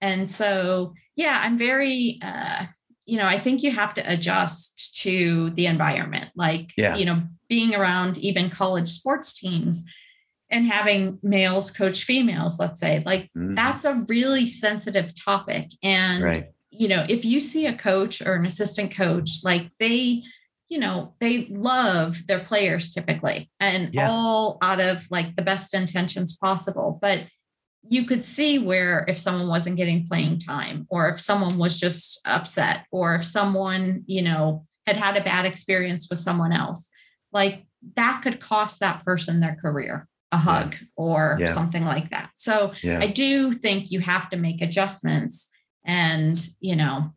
and so, yeah, I'm very, uh, you know, I think you have to adjust to the environment. Like, Yeah. you know, being around even college sports teams and having males coach females, let's say, like Mhm. that's a really sensitive topic. And, right. you know, if you see a coach or an assistant coach, like they, you know, they love their players typically and Yeah. all out of like the best intentions possible. But you could see where if someone wasn't getting playing time or if someone was just upset or if someone, you know, had had a bad experience with someone else, like that could cost that person their career, a hug or Yeah. something like that. So Yeah. I do think you have to make adjustments and, you know,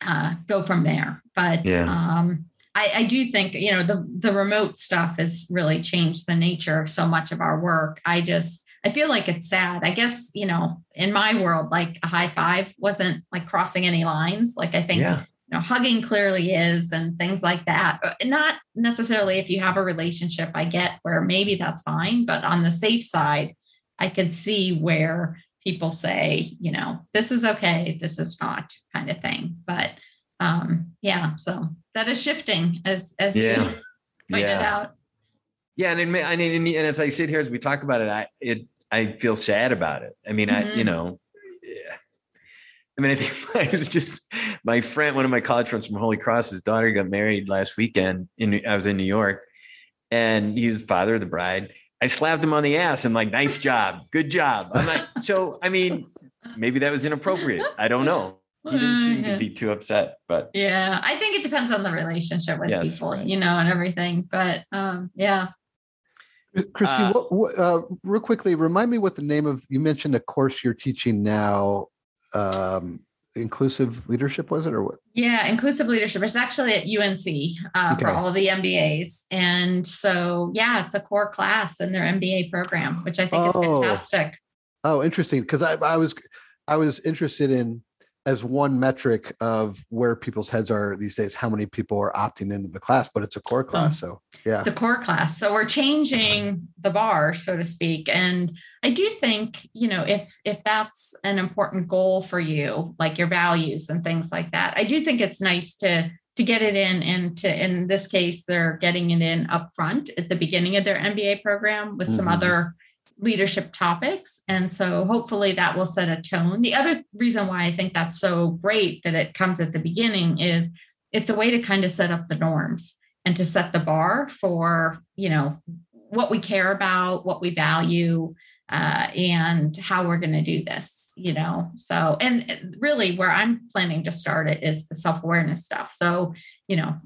uh, go from there. But Yeah. um, I, I do think, you know, the, the remote stuff has really changed the nature of so much of our work. I just, I feel like it's sad. I guess, you know, in my world, like a high five wasn't like crossing any lines. Like I think yeah. you know, hugging clearly is and things like that. Uh, Not necessarily if you have a relationship, I get where maybe that's fine, but on the safe side, I could see where people say, you know, this is okay, this is not kind of thing. But um, yeah, so that is shifting as as Yeah. you pointed Yeah. out. Yeah, and it, may- I mean, and as I sit here as we talk about it, I it I feel sad about it. I mean, I you Mhm. know, yeah. I mean, I think I was just my friend, one of my college friends from Holy Cross. His daughter got married last weekend. In I was in New York, and he's the father of the bride. I slapped him on the ass. I'm like, "Nice job, good job." I'm like, so I mean, maybe that was inappropriate. I don't know. He didn't seem to Mhm. be too upset, but Yeah, I think it depends on the relationship with Yes, people, right. you know, and everything. But um, yeah. Christine, Uh, what, what, uh, real quickly, remind me what the name of you mentioned a course you're teaching now. Um, inclusive leadership was it or what? Yeah, inclusive leadership. It's actually at UNC uh, for all of the MBAs, and so yeah, it's a core class in their MBA program, which I think Oh. is fantastic. Oh, interesting. Because I, I was I was interested in as one metric of where people's heads are these days, how many people are opting into the class, but it's a core class. So yeah. The core class. So we're changing the bar, so to speak. And I do think, you know, if if that's an important goal for you, like your values and things like that, I do think it's nice to to get it in and to in this case, they're getting it in upfront at the beginning of their MBA program with some Mhm. other leadership topics. And so hopefully that will set a tone. The other reason why I think that's so great that it comes at the beginning is it's a way to kind of set up the norms and to set the bar for, you know, what we care about, what we value, uh, and how we're going to do this, you know. So, and really where I'm planning to start it is the self awareness stuff. So, you know,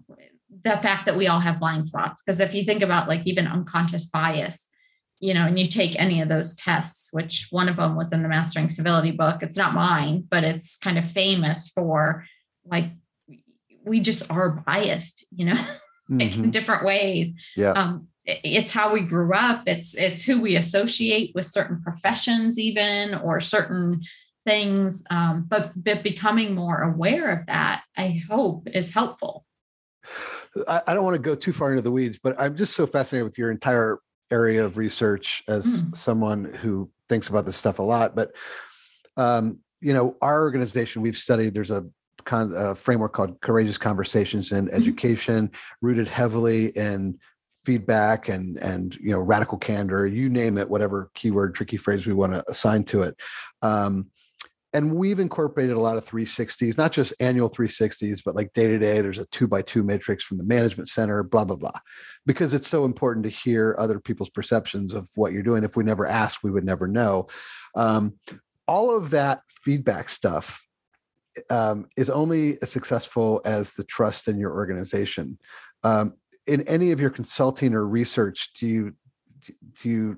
the fact that we all have blind spots. Because if you think about like even unconscious bias, you know, and you take any of those tests, which one of them was in the Mastering Civility book. It's not mine, but it's kind of famous for like we just are biased, you know, in Mhm. different ways. Yeah. Um, it's how we grew up. It's it's who we associate with certain professions, even or certain things. Um, but but becoming more aware of that, I hope, is helpful. I, I don't want to go too far into the weeds, but I'm just so fascinated with your entire area of research as mm. someone who thinks about this stuff a lot. But um, you know, our organization, we've studied. There's a con, a framework called Courageous Conversations in mm-hmm. Education, rooted heavily in feedback and and you know radical candor you name it whatever keyword tricky phrase we want to assign to it um, and we've incorporated a lot of 360s not just annual 360s but like day to day there's a two by two matrix from the management center blah blah blah. Because it's so important to hear other people's perceptions of what you're doing. If we never asked we would never know. Um, all of that feedback stuff um, is only as successful as the trust in your organization. Um, in any of your consulting or research do you do you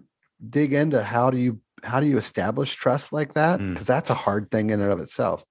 dig into how do you how do you establish trust like that? Because mm. that's a hard thing in and of itself.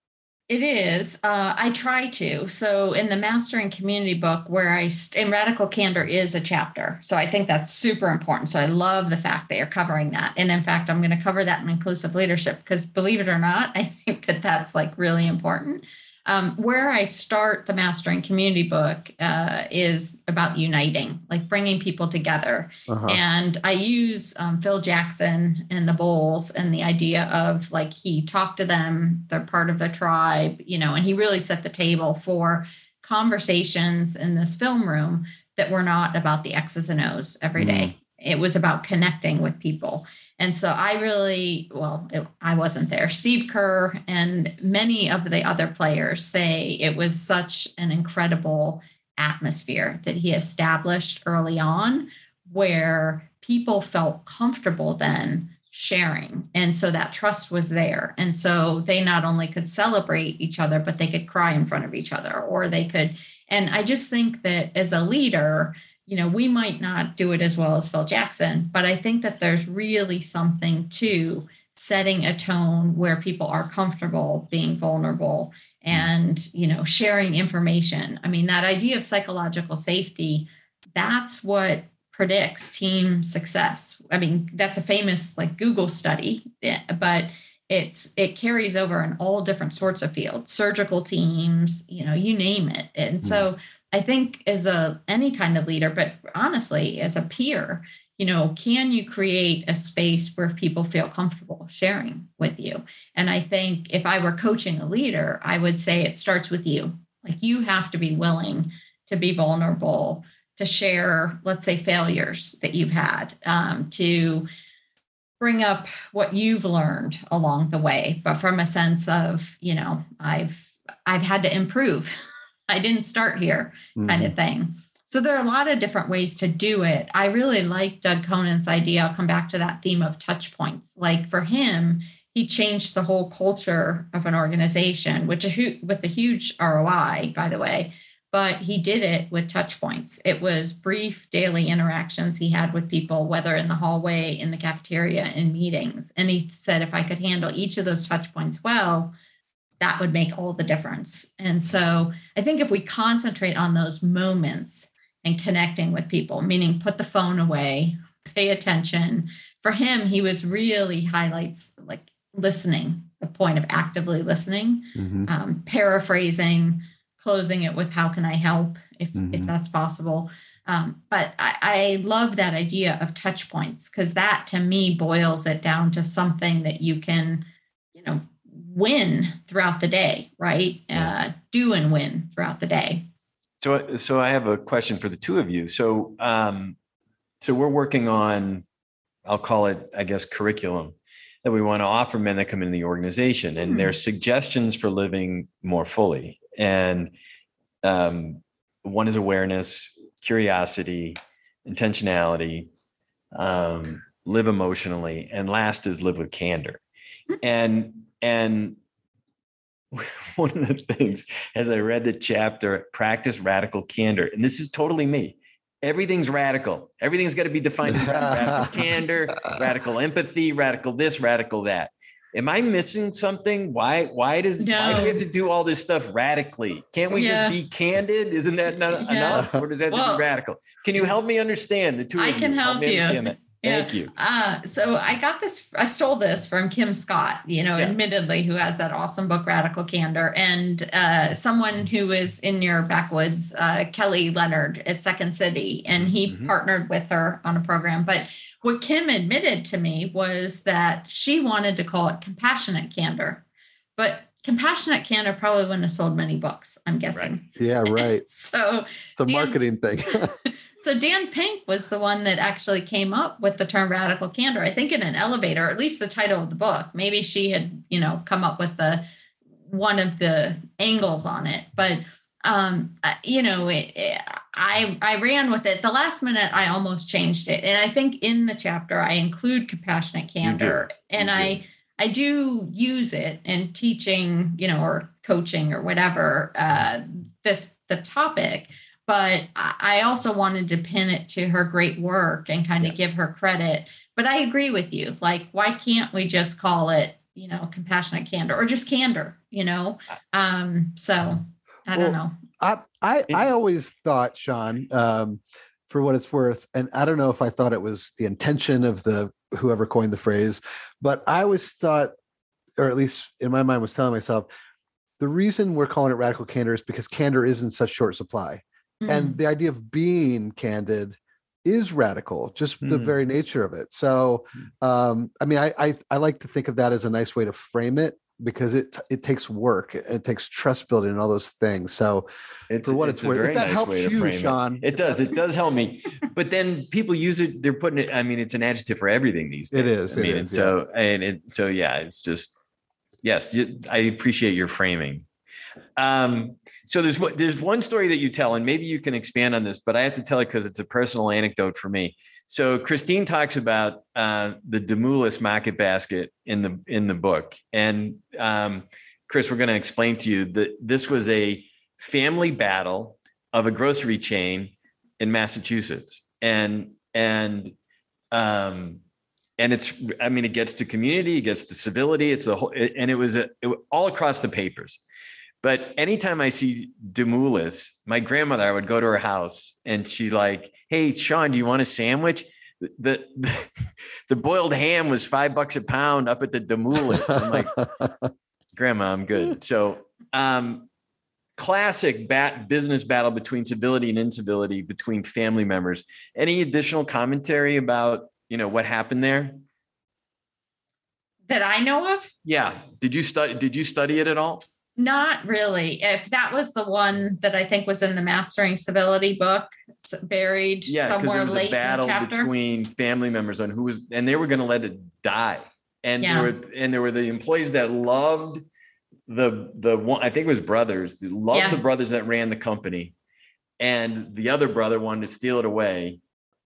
It is. Uh, I try to. So in the Mastering Community book, where I in Radical Candor is a chapter. So I think that's super important. So I love the fact that you're covering that. And in fact, I'm going to cover that in inclusive leadership because believe it or not, I think that that's like really important. Um, where I start the Mastering Community book uh, is about uniting, like bringing people together. Uh-huh. And I use um, Phil Jackson and the Bulls and the idea of like he talked to them, they're part of the tribe, you know, and he really set the table for conversations in this film room that were not about the X's and O's every day. It was about connecting with people. And so I really, well, it, I wasn't there. Steve Kerr and many of the other players say it was such an incredible atmosphere that he established early on where people felt comfortable then sharing. And so that trust was there. And so they not only could celebrate each other, but they could cry in front of each other or they could. And I just think that as a leader, you know, we might not do it as well as Phil Jackson, but I think that there's really something to setting a tone where people are comfortable being vulnerable and, you know, sharing information. I mean, that idea of psychological safety, that's what predicts team success. I mean, that's a famous like Google study, eh, but it's it carries over in all different sorts of fields, surgical teams, you know, you name it. And so I think as a any kind of leader, but honestly, as a peer, you know, can you create a space where people feel comfortable sharing with you? And I think if I were coaching a leader, I would say it starts with you. Like you have to be willing to be vulnerable, to share, let's say, failures that you've had, um, to bring up what you've learned along the way, but from a sense of, you know, I've I've had to improve I didn't start here, mm-hmm. kind of thing. So there are a lot of different ways to do it. I really like Doug Conant's idea. I'll come back to that theme of touch points. Like for him, he changed the whole culture of an organization, which with a huge ROI, by the way. But he did it with touch points. It was brief daily interactions he had with people, whether in the hallway, in the cafeteria, in meetings. And he said, if I could handle each of those touch points well, that would make all the difference. And so I think if we concentrate on those moments and connecting with people, meaning put the phone away, pay attention. For him, he was really highlights like listening, the point of actively listening, mm-hmm. um, paraphrasing, closing it with how can I help if, mm-hmm. if that's possible. Um, but I, I love that idea of touch points because that to me boils it down to something that you can, you know, win throughout the day, right? Uh, do and win throughout the day. So, so I have a question for the two of you. So, um, so we're working on, I'll call it, I guess, curriculum that we want to offer men that come into the organization, and mm-hmm. there's suggestions for living more fully. And um, one is awareness, curiosity, intentionality, um, live emotionally, and last is live with candor. Hmm. And and one of the things as I read the chapter, practice radical candor, and this is totally me. Everything's radical. Everything's got to be defined as radical candor, radical empathy, radical this, radical that. Am I missing something? Why? Why does no. why do we have to do all this stuff radically? Can't we yeah. just be candid? Isn't that not yeah. enough, or does that well, have to be radical? Can you help me understand the two? I can help, help you. Thank you. Uh, so I got this, I stole this from Kim Scott, you know, yeah. admittedly, who has that awesome book, Radical Candor, and uh, someone who is in your backwoods, uh, Kelly Leonard at Second City, and he mm-hmm. partnered with her on a program. But what Kim admitted to me was that she wanted to call it compassionate candor, but compassionate candor probably wouldn't have sold many books, I'm guessing. Right. Yeah, right. so it's a marketing thing. so Dan Pink was the one that actually came up with the term radical candor. I think in an elevator, or at least the title of the book. Maybe she had, you know, come up with the one of the angles on it, but um you know it, it, i i ran with it the last minute i almost changed it and i think in the chapter i include compassionate candor and i I do use it in teaching, you know, or coaching or whatever uh, this the topic. But I also wanted to pin it to her great work and kind of yeah. give her credit. But I agree with you. Like, why can't we just call it, you know, compassionate candor or just candor? You know, um, so I well, don't know. I I, I always thought, Sean, um, for what it's worth, and I don't know if I thought it was the intention of the whoever coined the phrase. But I always thought, or at least in my mind, was telling myself, the reason we're calling it radical candor is because candor is in such short supply. Mm. And the idea of being candid is radical, just mm. the very nature of it. So, mm. um, I mean, I, I, I like to think of that as a nice way to frame it because it it takes work, it takes trust building and all those things. So, it's, for what it's, it's worth, if that nice helps you, Sean, it, it does. It does help me. But then people use it; they're putting it. I mean, it's an adjective for everything these days. It is. I mean, and so and it, so yeah, it's just yes. I appreciate your framing. Um, so there's there's one story that you tell, and maybe you can expand on this, but I have to tell it because it's a personal anecdote for me. So Christine talks about uh, the Demoulas market basket in the in the book, and um, Chris, we're going to explain to you that this was a family battle of a grocery chain in Massachusetts, and and um, and it's I mean it gets to community, it gets to civility, it's a whole, and it was a, it, all across the papers. But anytime I see Demoulas, my grandmother, I would go to her house and she like, "Hey, Sean, do you want a sandwich?" The, the, the boiled ham was five bucks a pound up at the Demoulas. I'm like, Grandma, I'm good. So, um, classic bat business battle between civility and incivility between family members. Any additional commentary about you know what happened there? That I know of? Yeah. Did you study? Did you study it at all? Not really. If that was the one that I think was in the Mastering Civility book, buried yeah, somewhere there was a battle between family members on who was, and they were going to let it die. And yeah. there were, and there were the employees that loved the the one. I think it was brothers. Loved yeah. the brothers that ran the company, and the other brother wanted to steal it away,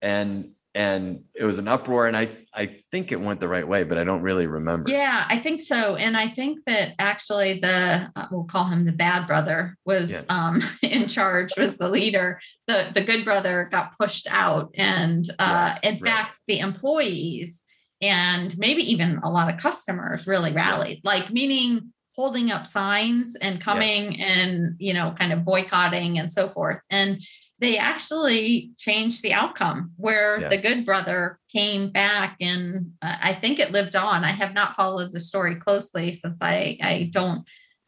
and and it was an uproar and i i think it went the right way but i don't really remember yeah i think so and i think that actually the uh, we'll call him the bad brother was yeah. um in charge was the leader the the good brother got pushed out and uh in right. fact the employees and maybe even a lot of customers really rallied yeah. like meaning holding up signs and coming yes. and you know kind of boycotting and so forth and they actually changed the outcome where yeah. the good brother came back and uh, i think it lived on i have not followed the story closely since i i don't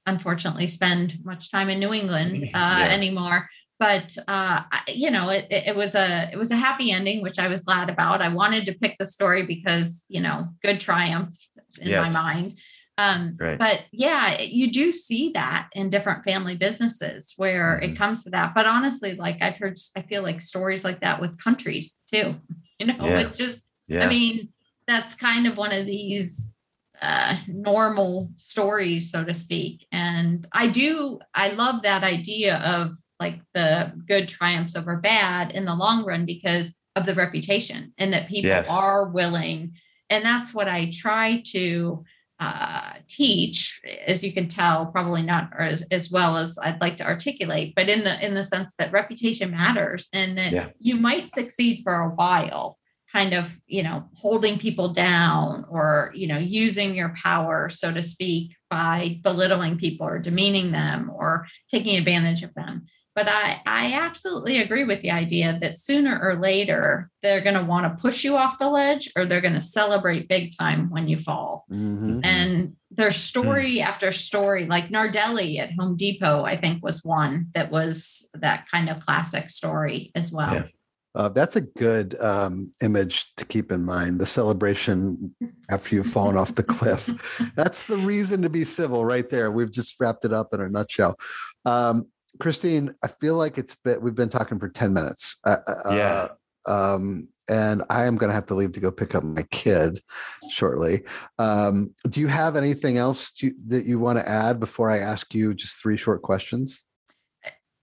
unfortunately spend much time in new england uh, yeah. anymore but uh, you know it, it was a it was a happy ending which i was glad about i wanted to pick the story because you know good triumphed in yes. my mind um, right. But yeah, you do see that in different family businesses where mm-hmm. it comes to that. But honestly, like I've heard, I feel like stories like that with countries too. You know, yeah. it's just, yeah. I mean, that's kind of one of these uh, normal stories, so to speak. And I do, I love that idea of like the good triumphs over bad in the long run because of the reputation and that people yes. are willing. And that's what I try to uh, teach, as you can tell, probably not as, as well as I'd like to articulate, but in the in the sense that reputation matters and that yeah. you might succeed for a while, kind of, you know, holding people down or, you know, using your power, so to speak, by belittling people or demeaning them or taking advantage of them. But I, I absolutely agree with the idea that sooner or later they're going to want to push you off the ledge or they're going to celebrate big time when you fall. Mm-hmm. And there's story mm-hmm. after story, like Nardelli at Home Depot, I think was one that was that kind of classic story as well. Yeah. Uh, that's a good um, image to keep in mind. The celebration after you've fallen off the cliff. That's the reason to be civil, right there. We've just wrapped it up in a nutshell. Um, Christine, I feel like it's been we've been talking for ten minutes. Uh, uh yeah. Um, and I am going to have to leave to go pick up my kid shortly. Um, do you have anything else to, that you want to add before I ask you just three short questions?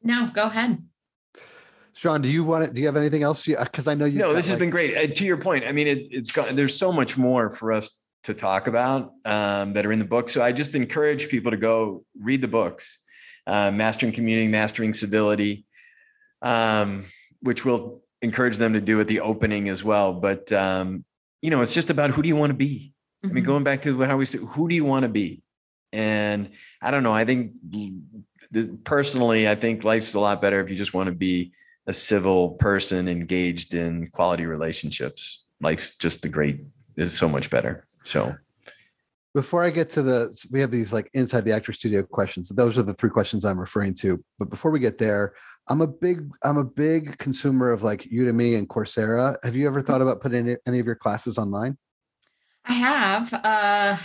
No, go ahead. Sean, do you want to, do you have anything else? Because I know you. No, this has been great. Uh, to your point, I mean, it, has got, there's so much more for us to talk about um, that are in the book. So I just encourage people to go read the books, uh, Mastering Community, Mastering Civility, um, which we'll encourage them to do at the opening as well. But, um, you know, it's just about who do you want to be? Mm-hmm. I mean, mm-hmm. going back to how we, st- who do you want to be? And I don't know. I think personally, I think life's a lot better if you just want to be a civil person engaged in quality relationships. Life's just the great is so much better. So before I get to the we have these like inside the actor studio questions. Those are the three questions I'm referring to. But before we get there, I'm a big I'm a big consumer of like Udemy and Coursera. Have you ever thought about putting any of your classes online? I have. Uh,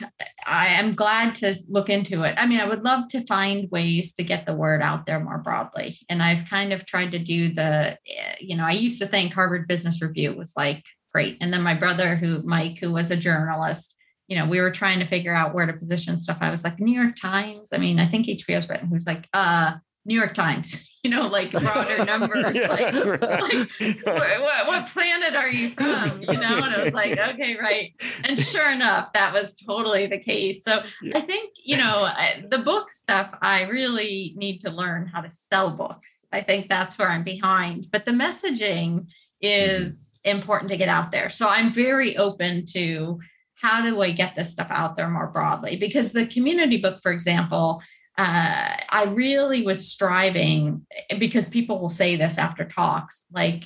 I am glad to look into it. I mean, I would love to find ways to get the word out there more broadly. And I've kind of tried to do the, eh, you know, I used to think Harvard Business Review was like great. And then my brother, who, Mike, who was a journalist, you know, we were trying to figure out where to position stuff. I was like, New York Times. I mean, I think HBR's written, who's like, uh, New York Times, you know, like broader numbers. yeah, like, right. like what, what, planet are you from? You know, and I was like, okay, right. And sure enough, that was totally the case. So yeah. I think, you know, I, the book stuff, I really need to learn how to sell books. I think that's where I'm behind. But the messaging is mm-hmm. important to get out there. So I'm very open to how do I get this stuff out there more broadly? Because the community book, for example, uh, I really was striving because people will say this after talks like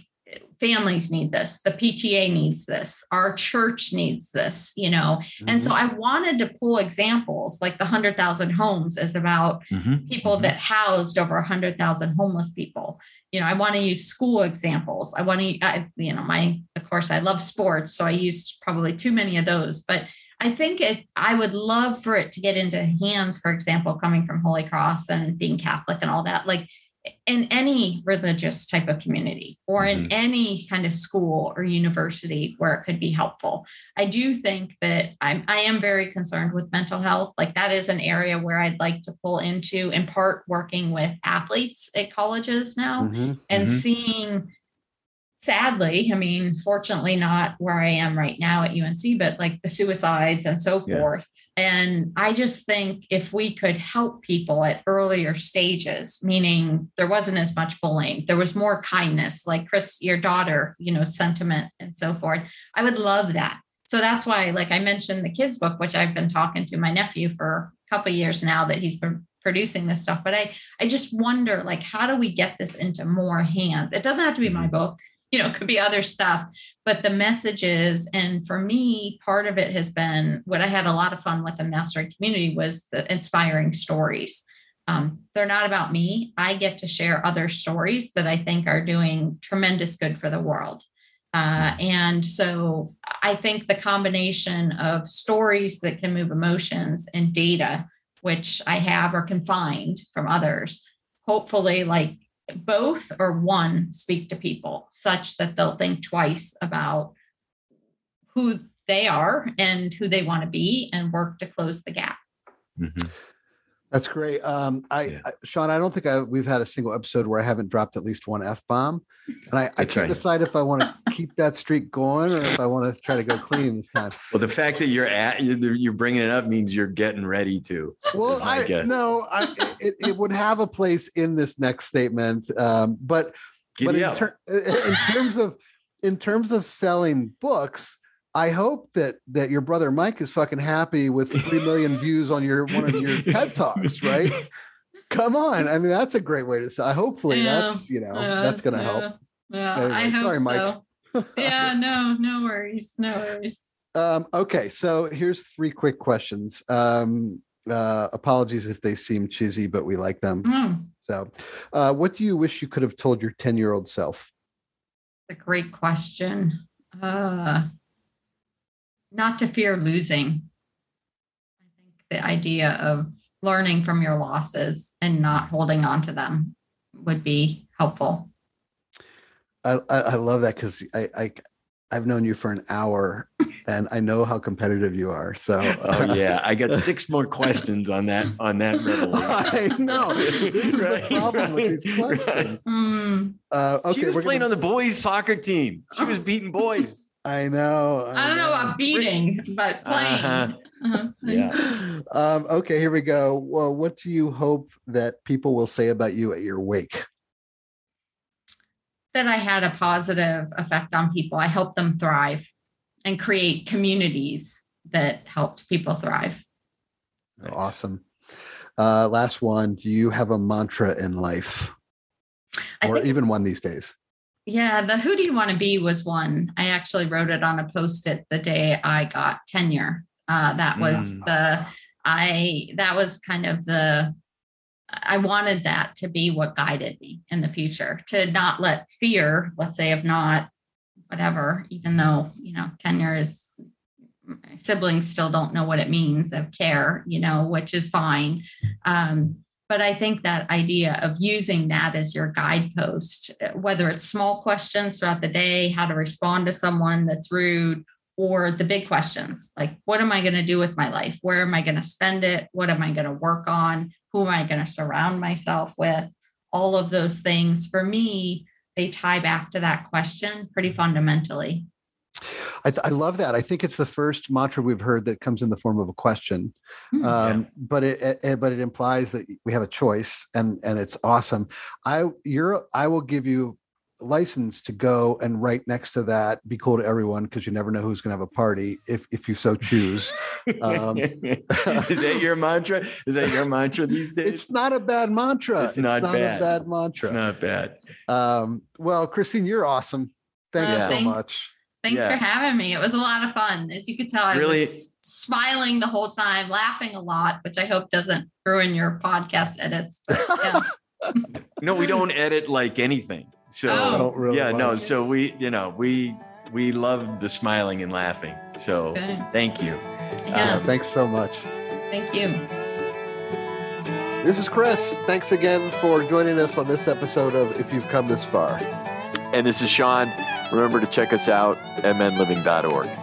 families need this, the PTA needs this, our church needs this, you know. Mm-hmm. And so mm-hmm. I wanted to pull examples like the 100,000 homes is about mm-hmm. people mm-hmm. that housed over 100,000 homeless people. You know, I want to use school examples. I want to, I, you know, my, of course, I love sports. So I used probably too many of those, but I think it, I would love for it to get into hands, for example, coming from Holy Cross and being Catholic and all that, like in any religious type of community or in mm-hmm. any kind of school or university where it could be helpful. I do think that I'm, I am very concerned with mental health. Like that is an area where I'd like to pull into, in part, working with athletes at colleges now mm-hmm. and mm-hmm. seeing sadly, I mean, fortunately, not where I am right now at UNC, but like the suicides and so yeah. forth. And I just think if we could help people at earlier stages, meaning there wasn't as much bullying, there was more kindness, like Chris, your daughter, you know, sentiment and so forth, I would love that. So that's why, like I mentioned, the kids' book, which I've been talking to my nephew for a couple years now that he's been producing this stuff but i i just wonder like how do we get this into more hands it doesn't have to be my mm-hmm. book you know, it could be other stuff, but the messages. And for me, part of it has been what I had a lot of fun with the mastering community was the inspiring stories. Um, they're not about me. I get to share other stories that I think are doing tremendous good for the world. Uh, and so I think the combination of stories that can move emotions and data, which I have or can find from others, hopefully, like both or one speak to people such that they'll think twice about who they are and who they want to be and work to close the gap. Mm-hmm. That's great. Um, I, yeah. I, Sean, I don't think I, we've had a single episode where I haven't dropped at least one f bomb, and I, I can't right. decide if I want to keep that streak going or if I want to try to go clean this time. Well, the fact that you're at you're bringing it up means you're getting ready to. Well, I guess. no, I, it, it would have a place in this next statement, um, but but in, ter- in terms of in terms of selling books I hope that that your brother Mike is fucking happy with three million views on your one of your TED talks, right? Come on. I mean, that's a great way to say. Hopefully, Yeah. that's you know that's going to yeah, help. Yeah, Anyway, I hope sorry, Mike. yeah, no, no worries, no worries. Um, okay, so here's three quick questions. Um, uh, apologies if they seem cheesy, but we like them. Mm, So, uh, what do you wish you could have told your 10 year old self? a great question. Uh, not to fear losing. I think the idea of learning from your losses and not holding on to them would be helpful. I, I, I love that because I, I, I've known you for an hour and I know how competitive you are. So, Oh yeah, I got six more questions on that on that riddle. I know. This is the problem with these questions. Mm, uh, okay, she was playing gonna- on the boys' soccer team. She was beating boys. I know. I don't know about beating, but playing. Uh-huh. Uh-huh. Yeah. Um, okay, here we go. Well, what do you hope that people will say about you at your wake? that I had a positive effect on people. I helped them thrive and create communities that helped people thrive. Nice. Awesome. Uh, last one. Do you have a mantra in life, I or even one these days? Yeah, the who do you want to be was one. I actually wrote it on a post-it the day I got tenure. Uh, that was Mm. the I that was kind of the I wanted that to be what guided me in the future to not let fear, let's say, of not whatever, even though you know tenure is my siblings still don't know what it means of care, you know, which is fine. Um, but I think that idea of using that as your guidepost, whether it's small questions throughout the day, how to respond to someone that's rude, or the big questions like, what am I going to do with my life? Where am I going to spend it? What am I going to work on? Who am I going to surround myself with? All of those things for me, they tie back to that question pretty fundamentally. I, th- I love that. I think it's the first mantra we've heard that comes in the form of a question, Hmm. um, but it, it but it implies that we have a choice, and and it's awesome. I you're I will give you license to go and right next to that be cool to everyone because you never know who's going to have a party if if you so choose Um, is that your mantra? Is that your mantra these days? it's not a bad mantra It's not a bad. mantra It's not bad. um well christine you're awesome thanks Uh, so thank- much Thanks Yeah. for having me. It was a lot of fun. As you could tell, I Really- was smiling the whole time, laughing a lot, which I hope doesn't ruin your podcast edits. But yeah. No, we don't edit like anything. So Oh. Really yeah, no. it. So we, you know, we we love the smiling and laughing. So Okay. thank you. Yeah, Uh, thanks so much thank you. this is chris thanks again for joining us on this episode of if you've come this far And this is Sean. Remember to check us out at menliving.org.